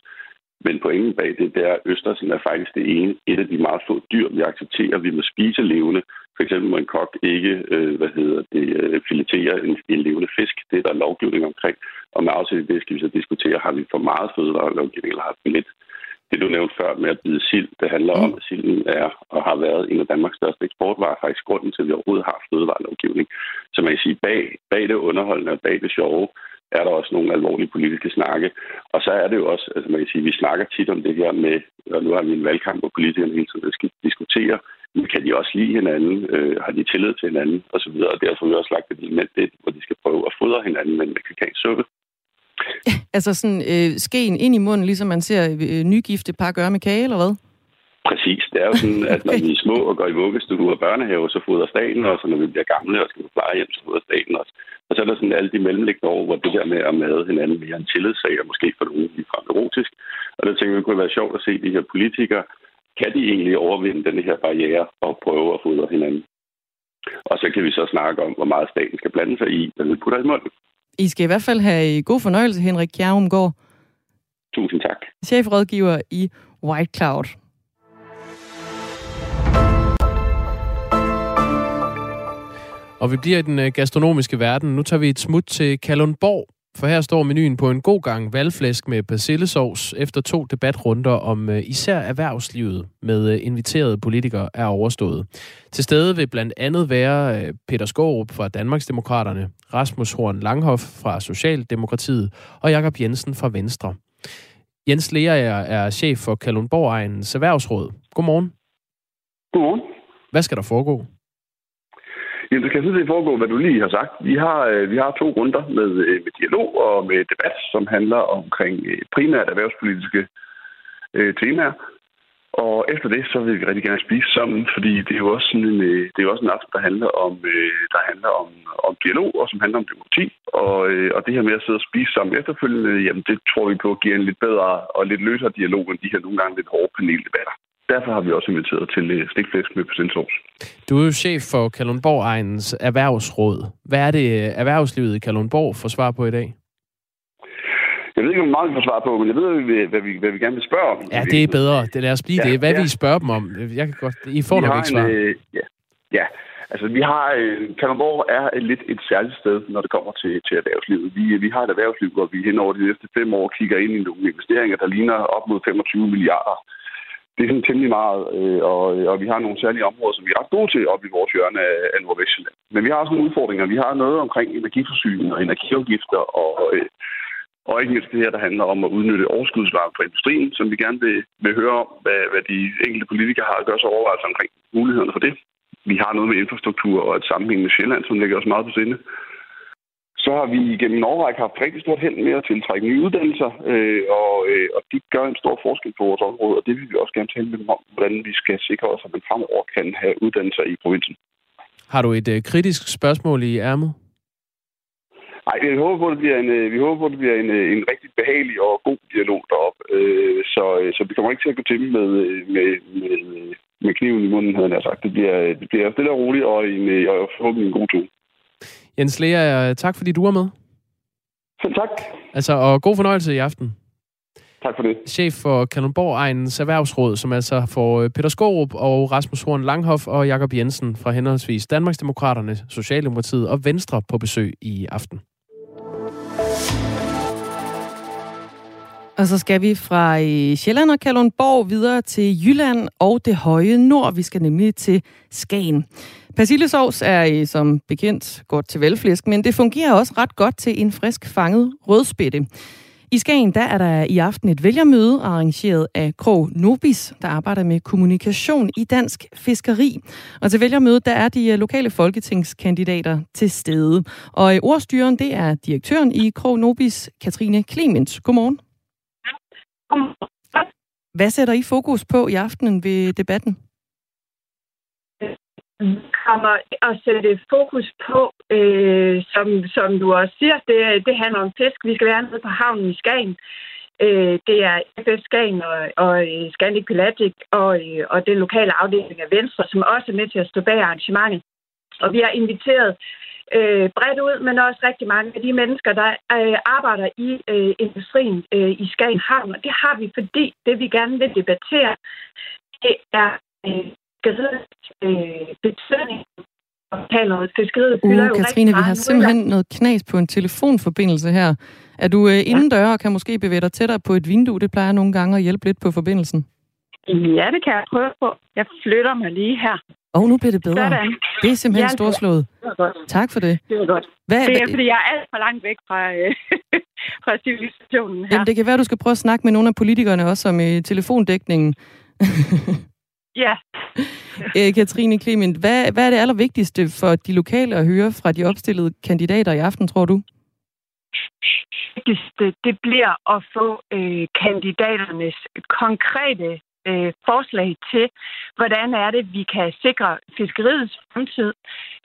men pointen bag det, det er, at Østersen er faktisk det ene, et af de meget få dyr, vi accepterer, vi må spise levende. For eksempel må en kok ikke, øh, hvad hedder det, øh, filetere en, en levende fisk. Det er der lovgivning omkring. Og med afsæt i det skal vi så diskutere, har vi for meget fødevarelovgivning, eller har vi lidt? Det du nævnte før med at bide sild, det handler mm. om, at silden er og har været en af Danmarks største eksportvarer, faktisk grunden til, at vi overhovedet har fødevarelovgivning. Så man kan sige, bag, bag det underholdende og bag det sjove, er der også nogle alvorlige politiske snakke. Og så er det jo også, altså man kan sige, vi snakker tit om det her med, og nu har vi en valgkamp, hvor politikerne hele tiden skal diskutere, men kan de også lide hinanden, øh, har de tillid til hinanden osv., og derfor har vi også lagt et element det, hvor de skal prøve at fodre hinanden med en mexicansk suppe. (laughs)
altså sådan øh, skeen ind i munden, ligesom man ser øh, nygifte par gøre med kage, eller hvad?
Præcis. Det er jo sådan, at når (laughs) vi er små og går i vuggestue og børnehave, så fodrer staten også, og når vi bliver gamle og skal på plejehjem, så fodrer staten også. Og så er der sådan alle de mellemliggende år, hvor det der med at made hinanden mere en tillidssag, og måske for nogen ligefrem erotisk. Og der tænker vi, det kunne være sjovt at se de her politikere, kan de egentlig overvinde den her barriere og prøve at fodre hinanden? Og så kan vi så snakke om, hvor meget staten skal blande sig i, hvad vi putter i munden.
I skal i hvert fald have god fornøjelse, Henrik Kjærumgaard.
Tusind tak.
Chefrådgiver i White Cloud.
Og vi bliver i den øh, gastronomiske verden. Nu tager vi et smut til Kalundborg, for her står menuen på en god gang valgflæsk med persillesovs efter to debatrunder om øh, især erhvervslivet med øh, inviterede politikere er overstået. Til stede vil blandt andet være Peter Skårup fra Danmarksdemokraterne, Rasmus Horn Langhoff fra Socialdemokratiet og Jakob Jensen fra Venstre. Jens Lea er, chef for Kalundborg Egens Erhvervsråd. Godmorgen.
Godmorgen.
Hvad skal der foregå?
Jamen, det kan sådan set foregå, hvad du lige har sagt. Vi har, øh, vi har to runder med, øh, med dialog og med debat, som handler omkring øh, primært erhvervspolitiske øh, temaer. Og efter det, så vil vi rigtig gerne spise sammen, fordi det er jo også sådan en, det er jo også en aften, der handler om, der handler om, om dialog, og som handler om demokrati. Og, og det her med at sidde og spise sammen efterfølgende, jamen det tror vi på giver en lidt bedre og lidt løsere dialog, end de her nogle gange lidt hårde paneldebatter derfor har vi også inviteret til øh, stikflæsk med persillesovs.
Du er jo chef for Kalundborg Egens Erhvervsråd. Hvad er det, øh, erhvervslivet i Kalundborg får svar på i dag?
Jeg ved ikke, hvor meget vi får svar på, men jeg ved, hvad vi, hvad vi gerne vil spørge om.
Ja, det er bedre. Det lad os blive ja, det. Hvad ja. vil I spørge dem om? Jeg kan godt... I får vi nok ikke svar. En, øh,
ja, ja, altså vi har... Øh, Kalundborg er et lidt et særligt sted, når det kommer til, til erhvervslivet. Vi, vi har et erhvervsliv, hvor vi hen over de næste fem år kigger ind i nogle investeringer, der ligner op mod 25 milliarder det er sådan temmelig meget, øh, og, og vi har nogle særlige områder, som vi er ret gode til op i vores hjørne af, af Nordvestjylland. Men vi har også nogle udfordringer. Vi har noget omkring energiforsyning og energiafgifter, og, øh, og ikke mindst det her, der handler om at udnytte overskudsvarme fra industrien, som vi gerne vil, vil høre om, hvad, hvad de enkelte politikere har at gøre sig overvejelser omkring mulighederne for det. Vi har noget med infrastruktur og et sammenhæng med Sjælland, som ligger os meget på sinde så har vi gennem en årrække haft rigtig stort held med at tiltrække nye uddannelser, øh, og, øh, og de gør en stor forskel på vores område, og det vil vi også gerne tale med dem om, hvordan vi skal sikre os, at man fremover kan have uddannelser i provinsen.
Har du et øh, kritisk spørgsmål i ærmet?
Nej, vi håber på, at det bliver en, øh, vi håber på, at det bliver en, øh, en rigtig behagelig og god dialog deroppe. Øh, så, så vi kommer ikke til at gå til med, med, med, med kniven i munden, havde jeg sagt. Det bliver, det bliver stille og roligt og, en, og forhåbentlig en god tur.
Jens Lea, tak fordi du er med.
Selv tak.
Altså, og god fornøjelse i aften.
Tak for det.
Chef for Kalundborg Egens Erhvervsråd, som altså får øh, Peter Skorup og Rasmus Horn Langhoff og Jakob Jensen fra henholdsvis Danmarksdemokraterne, Socialdemokratiet og Venstre på besøg i aften.
Og så skal vi fra øh, Sjælland og Kalundborg videre til Jylland og det høje nord. Vi skal nemlig til Skagen. Persillesovs er øh, som bekendt godt til velflæsk, men det fungerer også ret godt til en frisk fanget rødspætte. I Skagen der er der i aften et vælgermøde arrangeret af Krog Nobis, der arbejder med kommunikation i dansk fiskeri. Og til vælgermødet der er de øh, lokale folketingskandidater til stede. Og ordstyren det er direktøren i Krog Nobis, Katrine Clemens. Godmorgen. Hvad sætter I fokus på i aftenen ved debatten?
kommer at sætte fokus på, øh, som, som du også siger, det, det handler om fisk. Vi skal være nede på havnen i Skagen. Øh, det er FF Skagen og, og øh, Scandic Pelagic og, øh, og den lokale afdeling af Venstre, som også er med til at stå bag arrangementet. Og vi har inviteret øh, bredt ud, men også rigtig mange af de mennesker, der øh, arbejder i øh, industrien øh, i Skagen Havn. Og det har vi, fordi det vi gerne vil debattere, det er øh, øh, betydning
uh, Katrine, vi har simpelthen noget knas på en telefonforbindelse her. Er du øh, indendør og kan måske bevæge dig tættere på et vindue? Det plejer nogle gange at hjælpe lidt på forbindelsen.
Ja, det kan jeg prøve på. Jeg flytter mig lige her.
Og oh, nu bliver det bedre. Sådan. Det er simpelthen ja, storslået. Tak for det.
Det var godt. Hvad, det er, fordi jeg er alt for langt væk fra, øh, (laughs) fra civilisationen her.
Jamen, det kan være, du skal prøve at snakke med nogle af politikerne også om øh, telefondækningen. (laughs)
Ja.
Æ, (laughs) Katrine Clement, hvad, hvad er det allervigtigste for de lokale at høre fra de opstillede kandidater i aften, tror du?
Det, det bliver at få øh, kandidaternes konkrete øh, forslag til, hvordan er det, vi kan sikre fiskeriets fremtid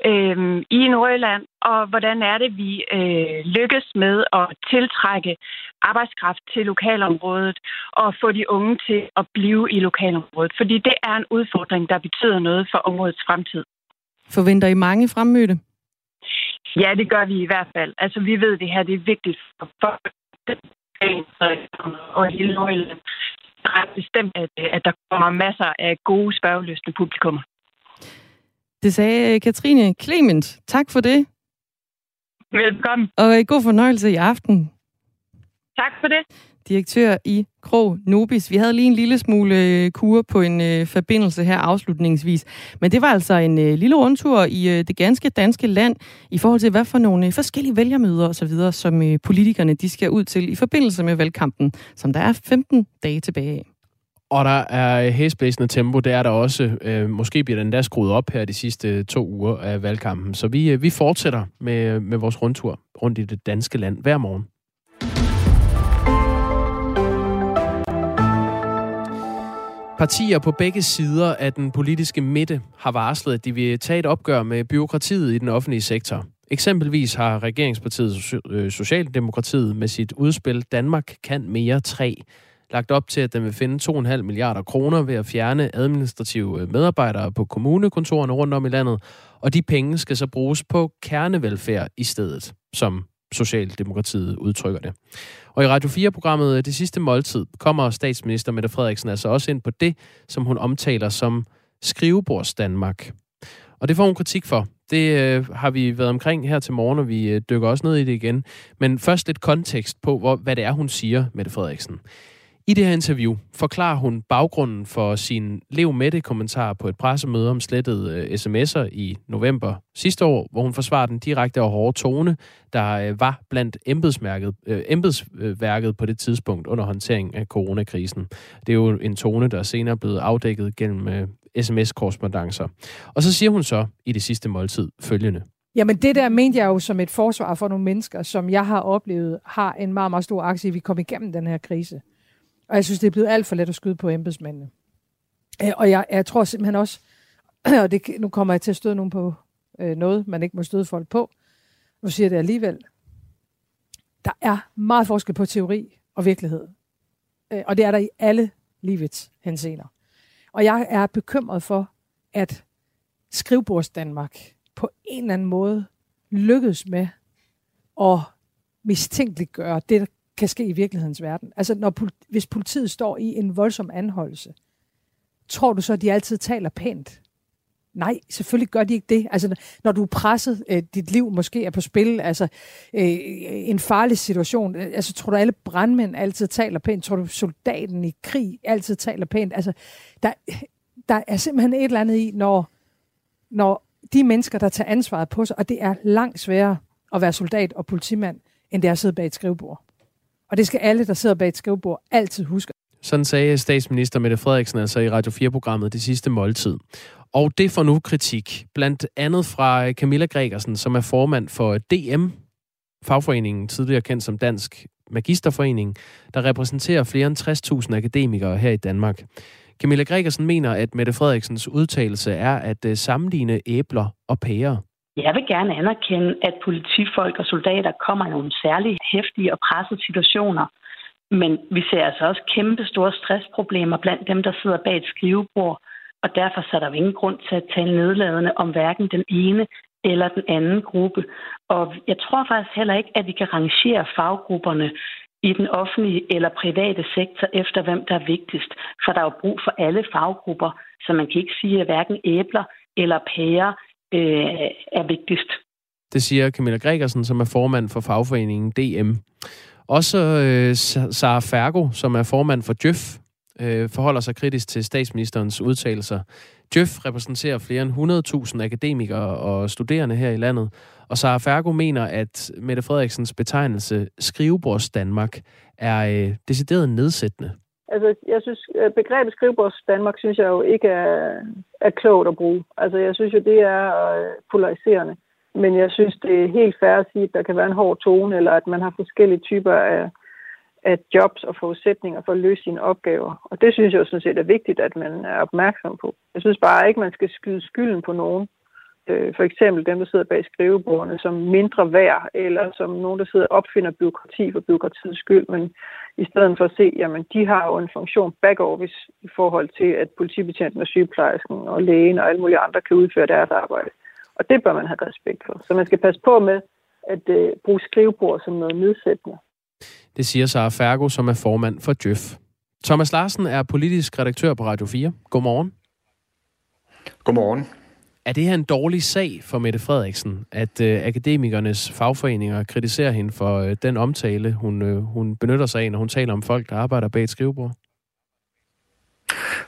øh, i Nordjylland, og hvordan er det, vi øh, lykkes med at tiltrække arbejdskraft til lokalområdet og få de unge til at blive i lokalområdet. Fordi det er en udfordring, der betyder noget for områdets fremtid.
Forventer I mange fremmødte?
Ja, det gør vi i hvert fald. Altså, vi ved, at det her det er vigtigt for folk og hele Nordjylland bestemt, at, at der kommer masser af gode spørgeløsende publikummer.
Det sagde Katrine Clement. Tak for det.
Velkommen.
Og god fornøjelse i aften.
Tak for det.
Direktør i Krog Nobis. Vi havde lige en lille smule øh, kur på en øh, forbindelse her afslutningsvis. Men det var altså en øh, lille rundtur i øh, det ganske danske land i forhold til, hvad for nogle øh, forskellige vælgermøder osv., som øh, politikerne de skal ud til i forbindelse med valgkampen, som der er 15 dage tilbage af.
Og der er hæsblæsende tempo, det er der også. Øh, måske bliver den der skruet op her de sidste to uger af valgkampen. Så vi, øh, vi fortsætter med, med vores rundtur rundt i det danske land hver morgen. Partier på begge sider af den politiske midte har varslet, at de vil tage et opgør med byråkratiet i den offentlige sektor. Eksempelvis har regeringspartiet øh, Socialdemokratiet med sit udspil Danmark kan mere 3 lagt op til, at den vil finde 2,5 milliarder kroner ved at fjerne administrative øh, medarbejdere på kommunekontorerne rundt om i landet, og de penge skal så bruges på kernevelfærd i stedet, som Socialdemokratiet udtrykker det. Og i Radio 4-programmet øh, Det sidste måltid kommer statsminister Mette Frederiksen altså også ind på det, som hun omtaler som skrivebords Danmark. Og det får hun kritik for. Det øh, har vi været omkring her til morgen, og vi øh, dykker også ned i det igen. Men først lidt kontekst på, hvor, hvad det er, hun siger, Mette Frederiksen. I det her interview forklarer hun baggrunden for sin Lev med det kommentar på et pressemøde om slettede øh, sms'er i november sidste år, hvor hun forsvarer den direkte og hårde tone, der øh, var blandt embedsmærket, øh, embedsværket på det tidspunkt under håndtering af coronakrisen. Det er jo en tone, der senere er blevet afdækket gennem sms-korrespondencer. Og så siger hun så i det sidste måltid følgende.
Jamen det der mente jeg jo som et forsvar for nogle mennesker, som jeg har oplevet, har en meget, meget stor aktie, vi kom igennem den her krise. Og jeg synes, det er blevet alt for let at skyde på embedsmændene. Øh, og jeg, jeg tror simpelthen også, (clears throat) og det, nu kommer jeg til at støde nogen på øh, noget, man ikke må støde folk på. Nu siger jeg det alligevel. Der er meget forskel på teori og virkelighed. Øh, og det er der i alle livets henseender. Og jeg er bekymret for, at skrivebords Danmark på en eller anden måde lykkedes med at mistænkeliggøre det, kan ske i virkelighedens verden. Altså, når, hvis politiet står i en voldsom anholdelse, tror du så, at de altid taler pænt? Nej, selvfølgelig gør de ikke det. Altså, når du er presset, øh, dit liv måske er på spil, altså øh, en farlig situation, øh, altså tror du, alle brandmænd altid taler pænt? Tror du, soldaten i krig altid taler pænt? Altså, der, der er simpelthen et eller andet i, når, når de mennesker, der tager ansvaret på sig, og det er langt sværere at være soldat og politimand, end det er at sidde bag et skrivebord. Og det skal alle, der sidder bag et skrivebord, altid huske.
Sådan sagde statsminister Mette Frederiksen altså i Radio 4-programmet Det sidste måltid. Og det får nu kritik, blandt andet fra Camilla Gregersen, som er formand for DM, fagforeningen, tidligere kendt som Dansk Magisterforening, der repræsenterer flere end 60.000 akademikere her i Danmark. Camilla Gregersen mener, at Mette Frederiksens udtalelse er at øh, sammenligne æbler og pærer.
Jeg vil gerne anerkende, at politifolk og soldater kommer i nogle særligt hæftige og pressede situationer. Men vi ser altså også kæmpe store stressproblemer blandt dem, der sidder bag et skrivebord. Og derfor så er der jo ingen grund til at tale nedladende om hverken den ene eller den anden gruppe. Og jeg tror faktisk heller ikke, at vi kan rangere faggrupperne i den offentlige eller private sektor efter, hvem der er vigtigst. For der er jo brug for alle faggrupper, så man kan ikke sige, at hverken æbler eller pærer øh, er vigtigst.
Det siger Camilla Gregersen, som er formand for fagforeningen DM. Også øh, Sara Fergo, som er formand for Djøf, øh, forholder sig kritisk til statsministerens udtalelser. Djøf repræsenterer flere end 100.000 akademikere og studerende her i landet, og Sara Fergo mener, at Mette Frederiksens betegnelse skrivebords Danmark er øh, decideret nedsættende.
Altså, jeg synes, øh, begrebet skrivebords Danmark, synes jeg jo ikke er, er klogt at bruge. Altså, jeg synes jo, det er øh, polariserende. Men jeg synes, det er helt fair at sige, at der kan være en hård tone, eller at man har forskellige typer af, af jobs og forudsætninger for at løse sine opgaver. Og det synes jeg jo sådan set er vigtigt, at man er opmærksom på. Jeg synes bare ikke, man skal skyde skylden på nogen øh, for eksempel dem, der sidder bag skrivebordene, som mindre værd, eller som nogen, der sidder og opfinder byråkrati for byråkratiets skyld, men i stedet for at se, jamen de har jo en funktion back office i forhold til, at politibetjenten og sygeplejersken og lægen og alle mulige andre kan udføre deres arbejde. Og det bør man have respekt for. Så man skal passe på med at øh, bruge skrivebord som noget nedsættende.
Det siger Sara Fergo, som er formand for Djøf. Thomas Larsen er politisk redaktør på Radio 4. Godmorgen.
Godmorgen.
Er det her en dårlig sag for Mette Frederiksen, at øh, akademikernes fagforeninger kritiserer hende for øh, den omtale, hun, øh, hun benytter sig af, når hun taler om folk, der arbejder bag et skrivebord?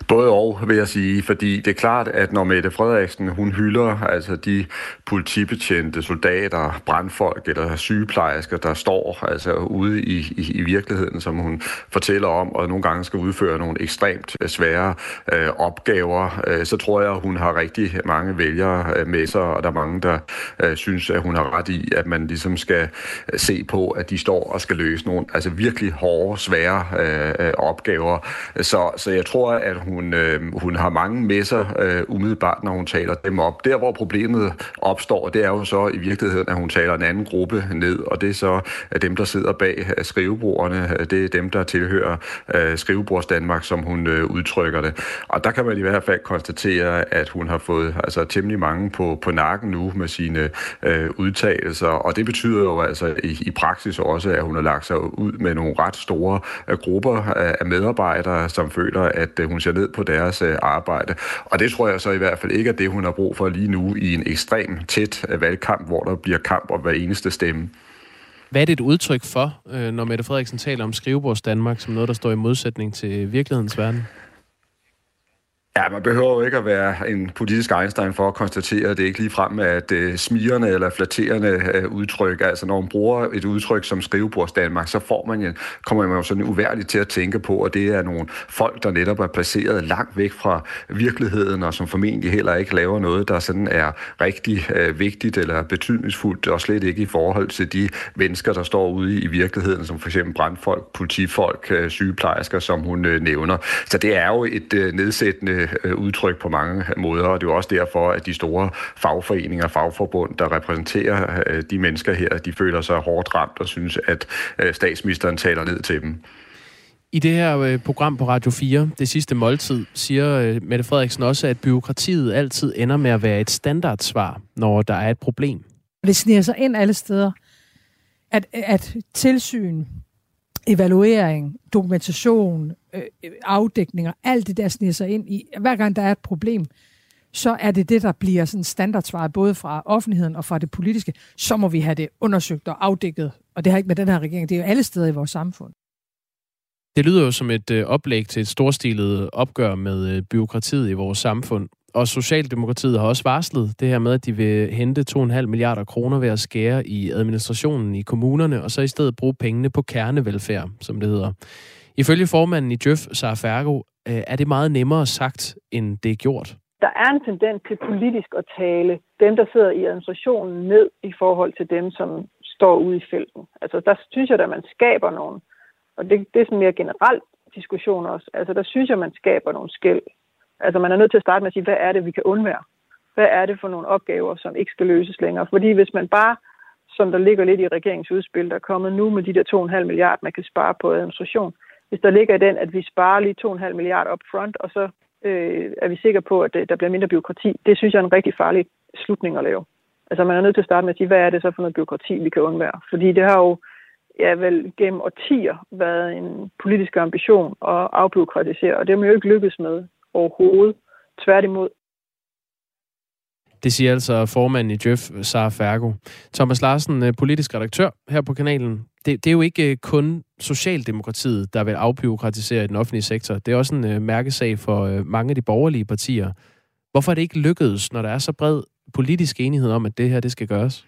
Både og, vil jeg sige, fordi det er klart, at når Mette Frederiksen, hun hylder altså de politibetjente, soldater, brandfolk eller sygeplejersker, der står altså ude i, i, i virkeligheden, som hun fortæller om, og nogle gange skal udføre nogle ekstremt øh, svære øh, opgaver, øh, så tror jeg, at hun har rigtig mange vælgere øh, med sig, og der er mange, der øh, synes, at hun har ret i, at man ligesom skal øh, se på, at de står og skal løse nogle altså virkelig hårde, svære øh, øh opgaver. Så, så jeg tror, at hun, øh, hun har mange med sig øh, umiddelbart, når hun taler dem op. Der, hvor problemet opstår, det er jo så i virkeligheden, at hun taler en anden gruppe ned, og det er så at dem, der sidder bag øh, skrivebordene. Øh, det er dem, der tilhører øh, skrivebords Danmark, som hun øh, udtrykker det. Og der kan man i hvert fald konstatere, at hun har fået altså, temmelig mange på, på nakken nu med sine øh, udtalelser, og det betyder jo altså i, i praksis også, at hun har lagt sig ud med nogle ret store øh, grupper af, af medarbejdere, som føler, at øh, hun ser ned på deres øh, arbejde. Og det tror jeg så i hvert fald ikke er det, hun har brug for lige nu i en ekstrem tæt øh, valgkamp, hvor der bliver kamp om hver eneste stemme.
Hvad er det et udtryk for, øh, når Mette Frederiksen taler om skrivebords Danmark som noget, der står i modsætning til virkelighedens verden?
Ja, man behøver jo ikke at være en politisk Einstein for at konstatere, at det ikke lige frem er et øh, smirende eller flatterende øh, udtryk. Altså når man bruger et udtryk som skrivebords Danmark, så får man jo, kommer man jo sådan uværligt til at tænke på, at det er nogle folk, der netop er placeret langt væk fra virkeligheden, og som formentlig heller ikke laver noget, der sådan er rigtig øh, vigtigt eller betydningsfuldt, og slet ikke i forhold til de mennesker, der står ude i virkeligheden, som for eksempel brandfolk, politifolk, sygeplejersker, som hun nævner. Så det er jo et nedsættende øh, udtryk på mange måder, og det er jo også derfor, at de store fagforeninger, fagforbund, der repræsenterer øh, de mennesker her, de føler sig hårdt ramt og synes, at øh, statsministeren taler ned til dem.
I det her øh, program på Radio 4, det sidste måltid, siger Mette Frederiksen også, at byråkratiet altid ender med at være et standardsvar, når der er et problem.
Det sniger sig ind alle steder, at, at tilsyn, evaluering, dokumentation, øh, afdækninger, alt det der sniger sig ind i. Hver gang der er et problem, så er det det, der bliver sådan standardsvaret, både fra offentligheden og fra det politiske. Så må vi have det undersøgt og afdækket. Og det har ikke med den her regering, det er jo alle steder i vores samfund.
Det lyder jo som et øh, oplæg til et storstilet opgør med øh, byråkratiet i vores samfund. Og Socialdemokratiet har også varslet det her med, at de vil hente 2,5 milliarder kroner ved at skære i administrationen i kommunerne, og så i stedet bruge pengene på kernevelfærd, som det hedder. Ifølge formanden i Djøf, Sara Fergo, øh, er det meget nemmere sagt, end det er gjort.
Der er en tendens til politisk at tale dem, der sidder i administrationen, ned i forhold til dem, som står ude i felten. Altså der synes jeg, at man skaber nogen, og det, det er sådan mere generelt diskussion også, altså der synes jeg, man skaber nogle skæld Altså man er nødt til at starte med at sige, hvad er det, vi kan undvære? Hvad er det for nogle opgaver, som ikke skal løses længere? Fordi hvis man bare, som der ligger lidt i regeringsudspil, der er kommet nu med de der 2,5 milliarder, man kan spare på administration, hvis der ligger i den, at vi sparer lige 2,5 milliarder up front, og så øh, er vi sikre på, at øh, der bliver mindre byråkrati, det synes jeg er en rigtig farlig slutning at lave. Altså man er nødt til at starte med at sige, hvad er det så for noget byråkrati, vi kan undvære? Fordi det har jo ja, vel gennem årtier været en politisk ambition at afbyråkratisere, og det har man jo ikke lykkes med overhovedet. Tværtimod.
Det siger altså formanden i Jeff, Sara Fergo. Thomas Larsen, øh, politisk redaktør her på kanalen. Det, det er jo ikke øh, kun Socialdemokratiet, der vil afbyråkratisere den offentlige sektor. Det er også en øh, mærkesag for mange af de borgerlige partier. Hvorfor er det ikke lykkedes, når der er så bred politisk enighed om, at det her det skal gøres?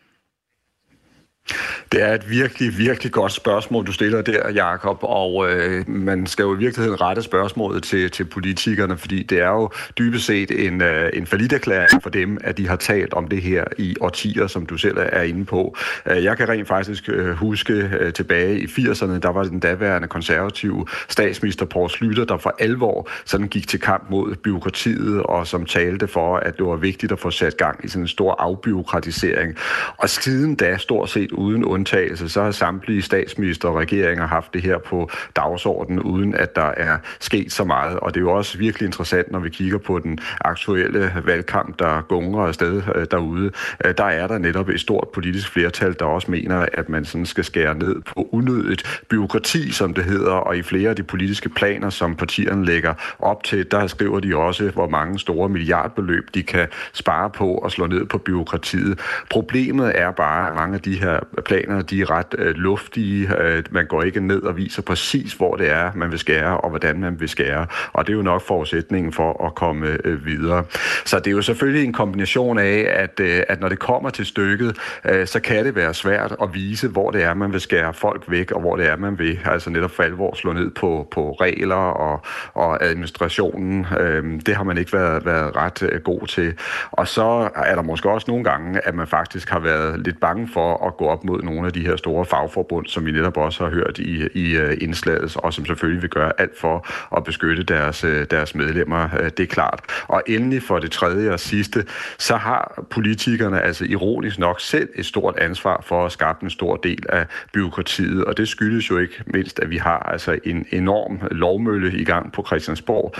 Det er et virkelig, virkelig godt spørgsmål, du stiller der, Jakob, og øh, man skal jo i virkeligheden rette spørgsmålet til, til politikerne, fordi det er jo dybest set en, øh, en erklæring for dem, at de har talt om det her i årtier, som du selv er inde på. Øh, jeg kan rent faktisk øh, huske øh, tilbage i 80'erne, der var den daværende konservative statsminister Poul Slytter, der for alvor sådan gik til kamp mod byråkratiet, og som talte for, at det var vigtigt at få sat gang i sådan en stor afbyråkratisering. Og siden da, stort set uden undtagelse, så har samtlige statsminister og regeringer haft det her på dagsordenen, uden at der er sket så meget. Og det er jo også virkelig interessant, når vi kigger på den aktuelle valgkamp, der gunger afsted øh, derude. Øh, der er der netop et stort politisk flertal, der også mener, at man sådan skal skære ned på unødigt byråkrati, som det hedder, og i flere af de politiske planer, som partierne lægger op til, der skriver de også, hvor mange store milliardbeløb de kan spare på og slå ned på byråkratiet. Problemet er bare, at mange af de her planer, de er ret øh, luftige. Øh, man går ikke ned og viser præcis, hvor det er, man vil skære, og hvordan man vil skære. Og det er jo nok forudsætningen for at komme øh, videre. Så det er jo selvfølgelig en kombination af, at, øh, at når det kommer til stykket, øh, så kan det være svært at vise, hvor det er, man vil skære folk væk, og hvor det er, man vil altså netop for alvor slå ned på, på regler og, og administrationen. Øh, det har man ikke været, været ret øh, god til. Og så er der måske også nogle gange, at man faktisk har været lidt bange for at gå op mod nogle af de her store fagforbund, som vi netop også har hørt i, i øh, indslaget, og som selvfølgelig vil gøre alt for at beskytte deres, øh, deres medlemmer. Øh, det er klart. Og endelig for det tredje og sidste, så har politikerne altså ironisk nok selv et stort ansvar for at skabe en stor del af byråkratiet, og det skyldes jo ikke mindst, at vi har altså en enorm lovmølle i gang på Christiansborg,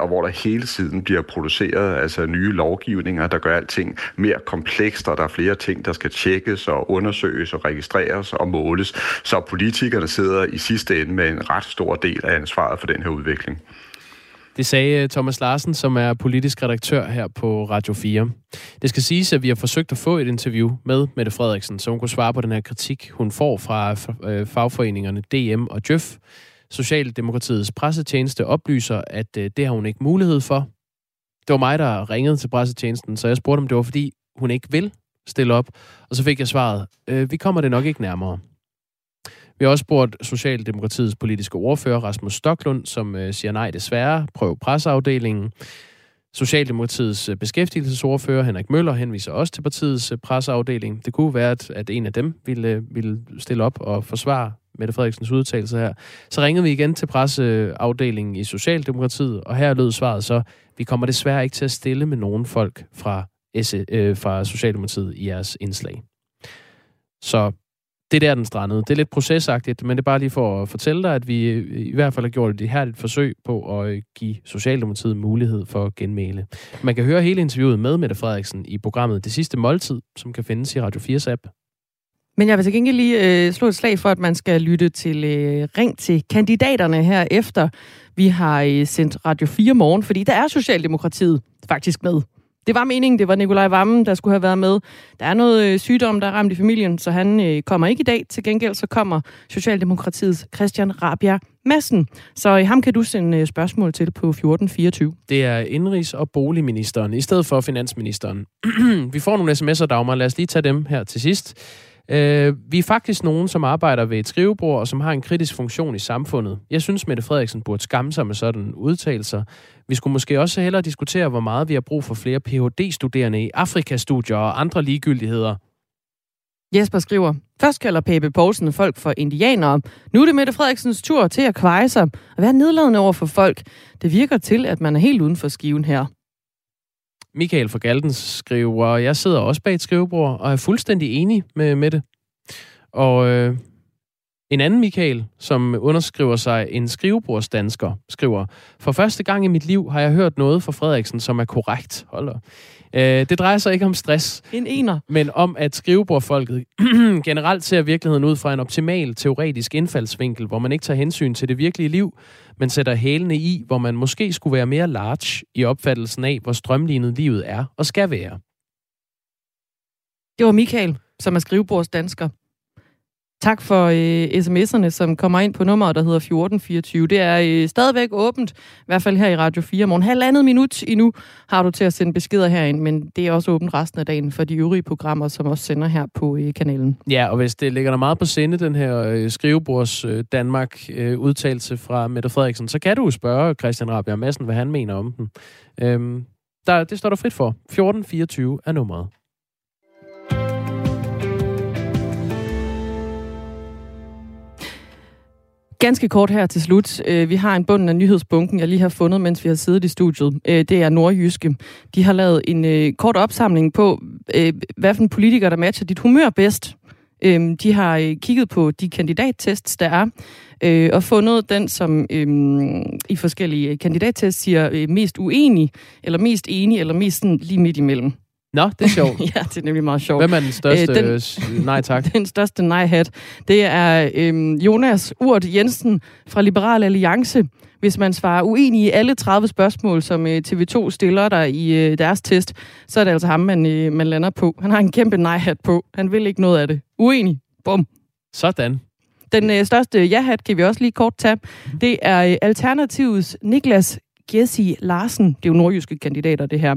og hvor der hele tiden bliver produceret altså nye lovgivninger, der gør alting mere komplekst, og der er flere ting, der skal tjekkes og undersøges og registreres og måles. Så politikerne sidder i sidste ende med en ret stor del af ansvaret for den her udvikling.
Det sagde øh, Thomas Larsen, som er politisk redaktør her på Radio 4. Det skal siges, at vi har forsøgt at få et interview med Mette Frederiksen, så hun kunne svare på den her kritik, hun får fra øh, fagforeningerne DM og Djøf. Socialdemokratiets pressetjeneste oplyser, at øh, det har hun ikke mulighed for. Det var mig, der ringede til pressetjenesten, så jeg spurgte, om det var, fordi hun ikke vil stille op. Og så fik jeg svaret, øh, vi kommer det nok ikke nærmere. Vi har også spurgt Socialdemokratiets politiske ordfører, Rasmus Stoklund, som øh, siger nej desværre, prøv presseafdelingen. Socialdemokratiets øh, beskæftigelsesordfører, Henrik Møller, henviser også til partiets øh, presseafdeling. Det kunne være, at, at en af dem ville, øh, ville stille op og forsvare Mette Frederiksens udtalelse her. Så ringede vi igen til presseafdelingen i Socialdemokratiet, og her lød svaret så, vi kommer desværre ikke til at stille med nogen folk fra, Esse øh, fra Socialdemokratiet i jeres indslag. Så det er der, den strandede. Det er lidt procesagtigt, men det er bare lige for at fortælle dig, at vi øh, i hvert fald har gjort et forsøg på at øh, give Socialdemokratiet mulighed for at genmæle. Man kan høre hele interviewet med Mette Frederiksen i programmet Det Sidste Måltid, som kan findes i Radio 4's app.
Men jeg vil til gengæld lige øh, slå et slag for, at man skal lytte til øh, ring til kandidaterne her efter vi har øh, sendt Radio 4 morgen, fordi der er Socialdemokratiet faktisk med. Det var meningen, det var Nikolaj Vammen, der skulle have været med. Der er noget øh, sygdom, der er ramt i familien, så han øh, kommer ikke i dag. Til gengæld så kommer Socialdemokratiets Christian Rabia Madsen. Så øh, ham kan du sende øh, spørgsmål til på 1424.
Det er indrigs- og boligministeren, i stedet for finansministeren. (clears throat) vi får nogle sms'er, Dagmar. Lad os lige tage dem her til sidst. Øh, vi er faktisk nogen, som arbejder ved et skrivebord, og som har en kritisk funktion i samfundet. Jeg synes, Mette Frederiksen burde skamme sig med sådan udtalelser. Vi skulle måske også hellere diskutere, hvor meget vi har brug for flere Ph.D.-studerende i Afrikastudier og andre ligegyldigheder.
Jesper skriver, først kalder Pape Poulsen folk for indianere. Nu er det Mette Frederiksens tur til at kveje sig og være nedladende over for folk. Det virker til, at man er helt uden for skiven her.
Michael fra Galdens skriver, jeg sidder også bag et skrivebord og er fuldstændig enig med, med det. Og øh, en anden Michael, som underskriver sig en skrivebordsdansker, skriver, for første gang i mit liv har jeg hørt noget fra Frederiksen, som er korrekt. Hold Øh, det drejer sig ikke om stress.
En ener.
Men om, at skrivebordfolket (clears throat) generelt ser virkeligheden ud fra en optimal teoretisk indfaldsvinkel, hvor man ikke tager hensyn til det virkelige liv, men sætter hælene i, hvor man måske skulle være mere large i opfattelsen af, hvor strømlignet livet er og skal være.
Det var Michael, som er skrivebordsdansker. Tak for øh, sms'erne, som kommer ind på nummeret, der hedder 1424. Det er øh, stadigvæk åbent, i hvert fald her i Radio 4 morgen. Halvandet minut endnu har du til at sende beskeder herind, men det er også åbent resten af dagen for de øvrige programmer, som også sender her på øh, kanalen.
Ja, og hvis det ligger der meget på sinde, den her øh, skrivebords øh, Danmark øh, udtalelse fra Mette Frederiksen, så kan du spørge Christian Rabia Madsen, hvad han mener om den. Øhm, der, det står der frit for. 1424 er nummeret.
Ganske kort her til slut. Øh, vi har en bund af nyhedsbunken, jeg lige har fundet, mens vi har siddet i studiet. Øh, det er Nordjyske. De har lavet en øh, kort opsamling på, hvad for en politiker, der matcher dit humør bedst. Øhm, de har kigget på de kandidattests, der er, øh, og fundet den, som øh, i forskellige kandidattests siger øh, mest uenig, eller mest enig, eller mest sådan, lige midt imellem.
Nå, det er sjovt. (laughs)
ja, det er nemlig meget sjovt.
Hvem er den største
Øh,
øh, nej tak? (laughs)
Den største nej-hat, det er øhm, Jonas Urt Jensen fra Liberal Alliance. Hvis man svarer uenig i alle 30 spørgsmål, som øh, TV2 stiller der i øh, deres test, så er det altså ham, man, øh, man lander på. Han har en kæmpe nej-hat på. Han vil ikke noget af det. Uenig. Bum.
Sådan.
Den øh, største ja-hat kan vi også lige kort tage. Det er øh, Alternativets Niklas Jesse Larsen. Det er jo nordjyske kandidater, det her.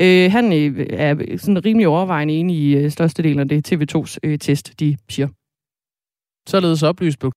Øh, han øh, er sådan rimelig overvejende enig i øh, størstedelen af det TV2's øh, test, de siger.
Således oplyst blev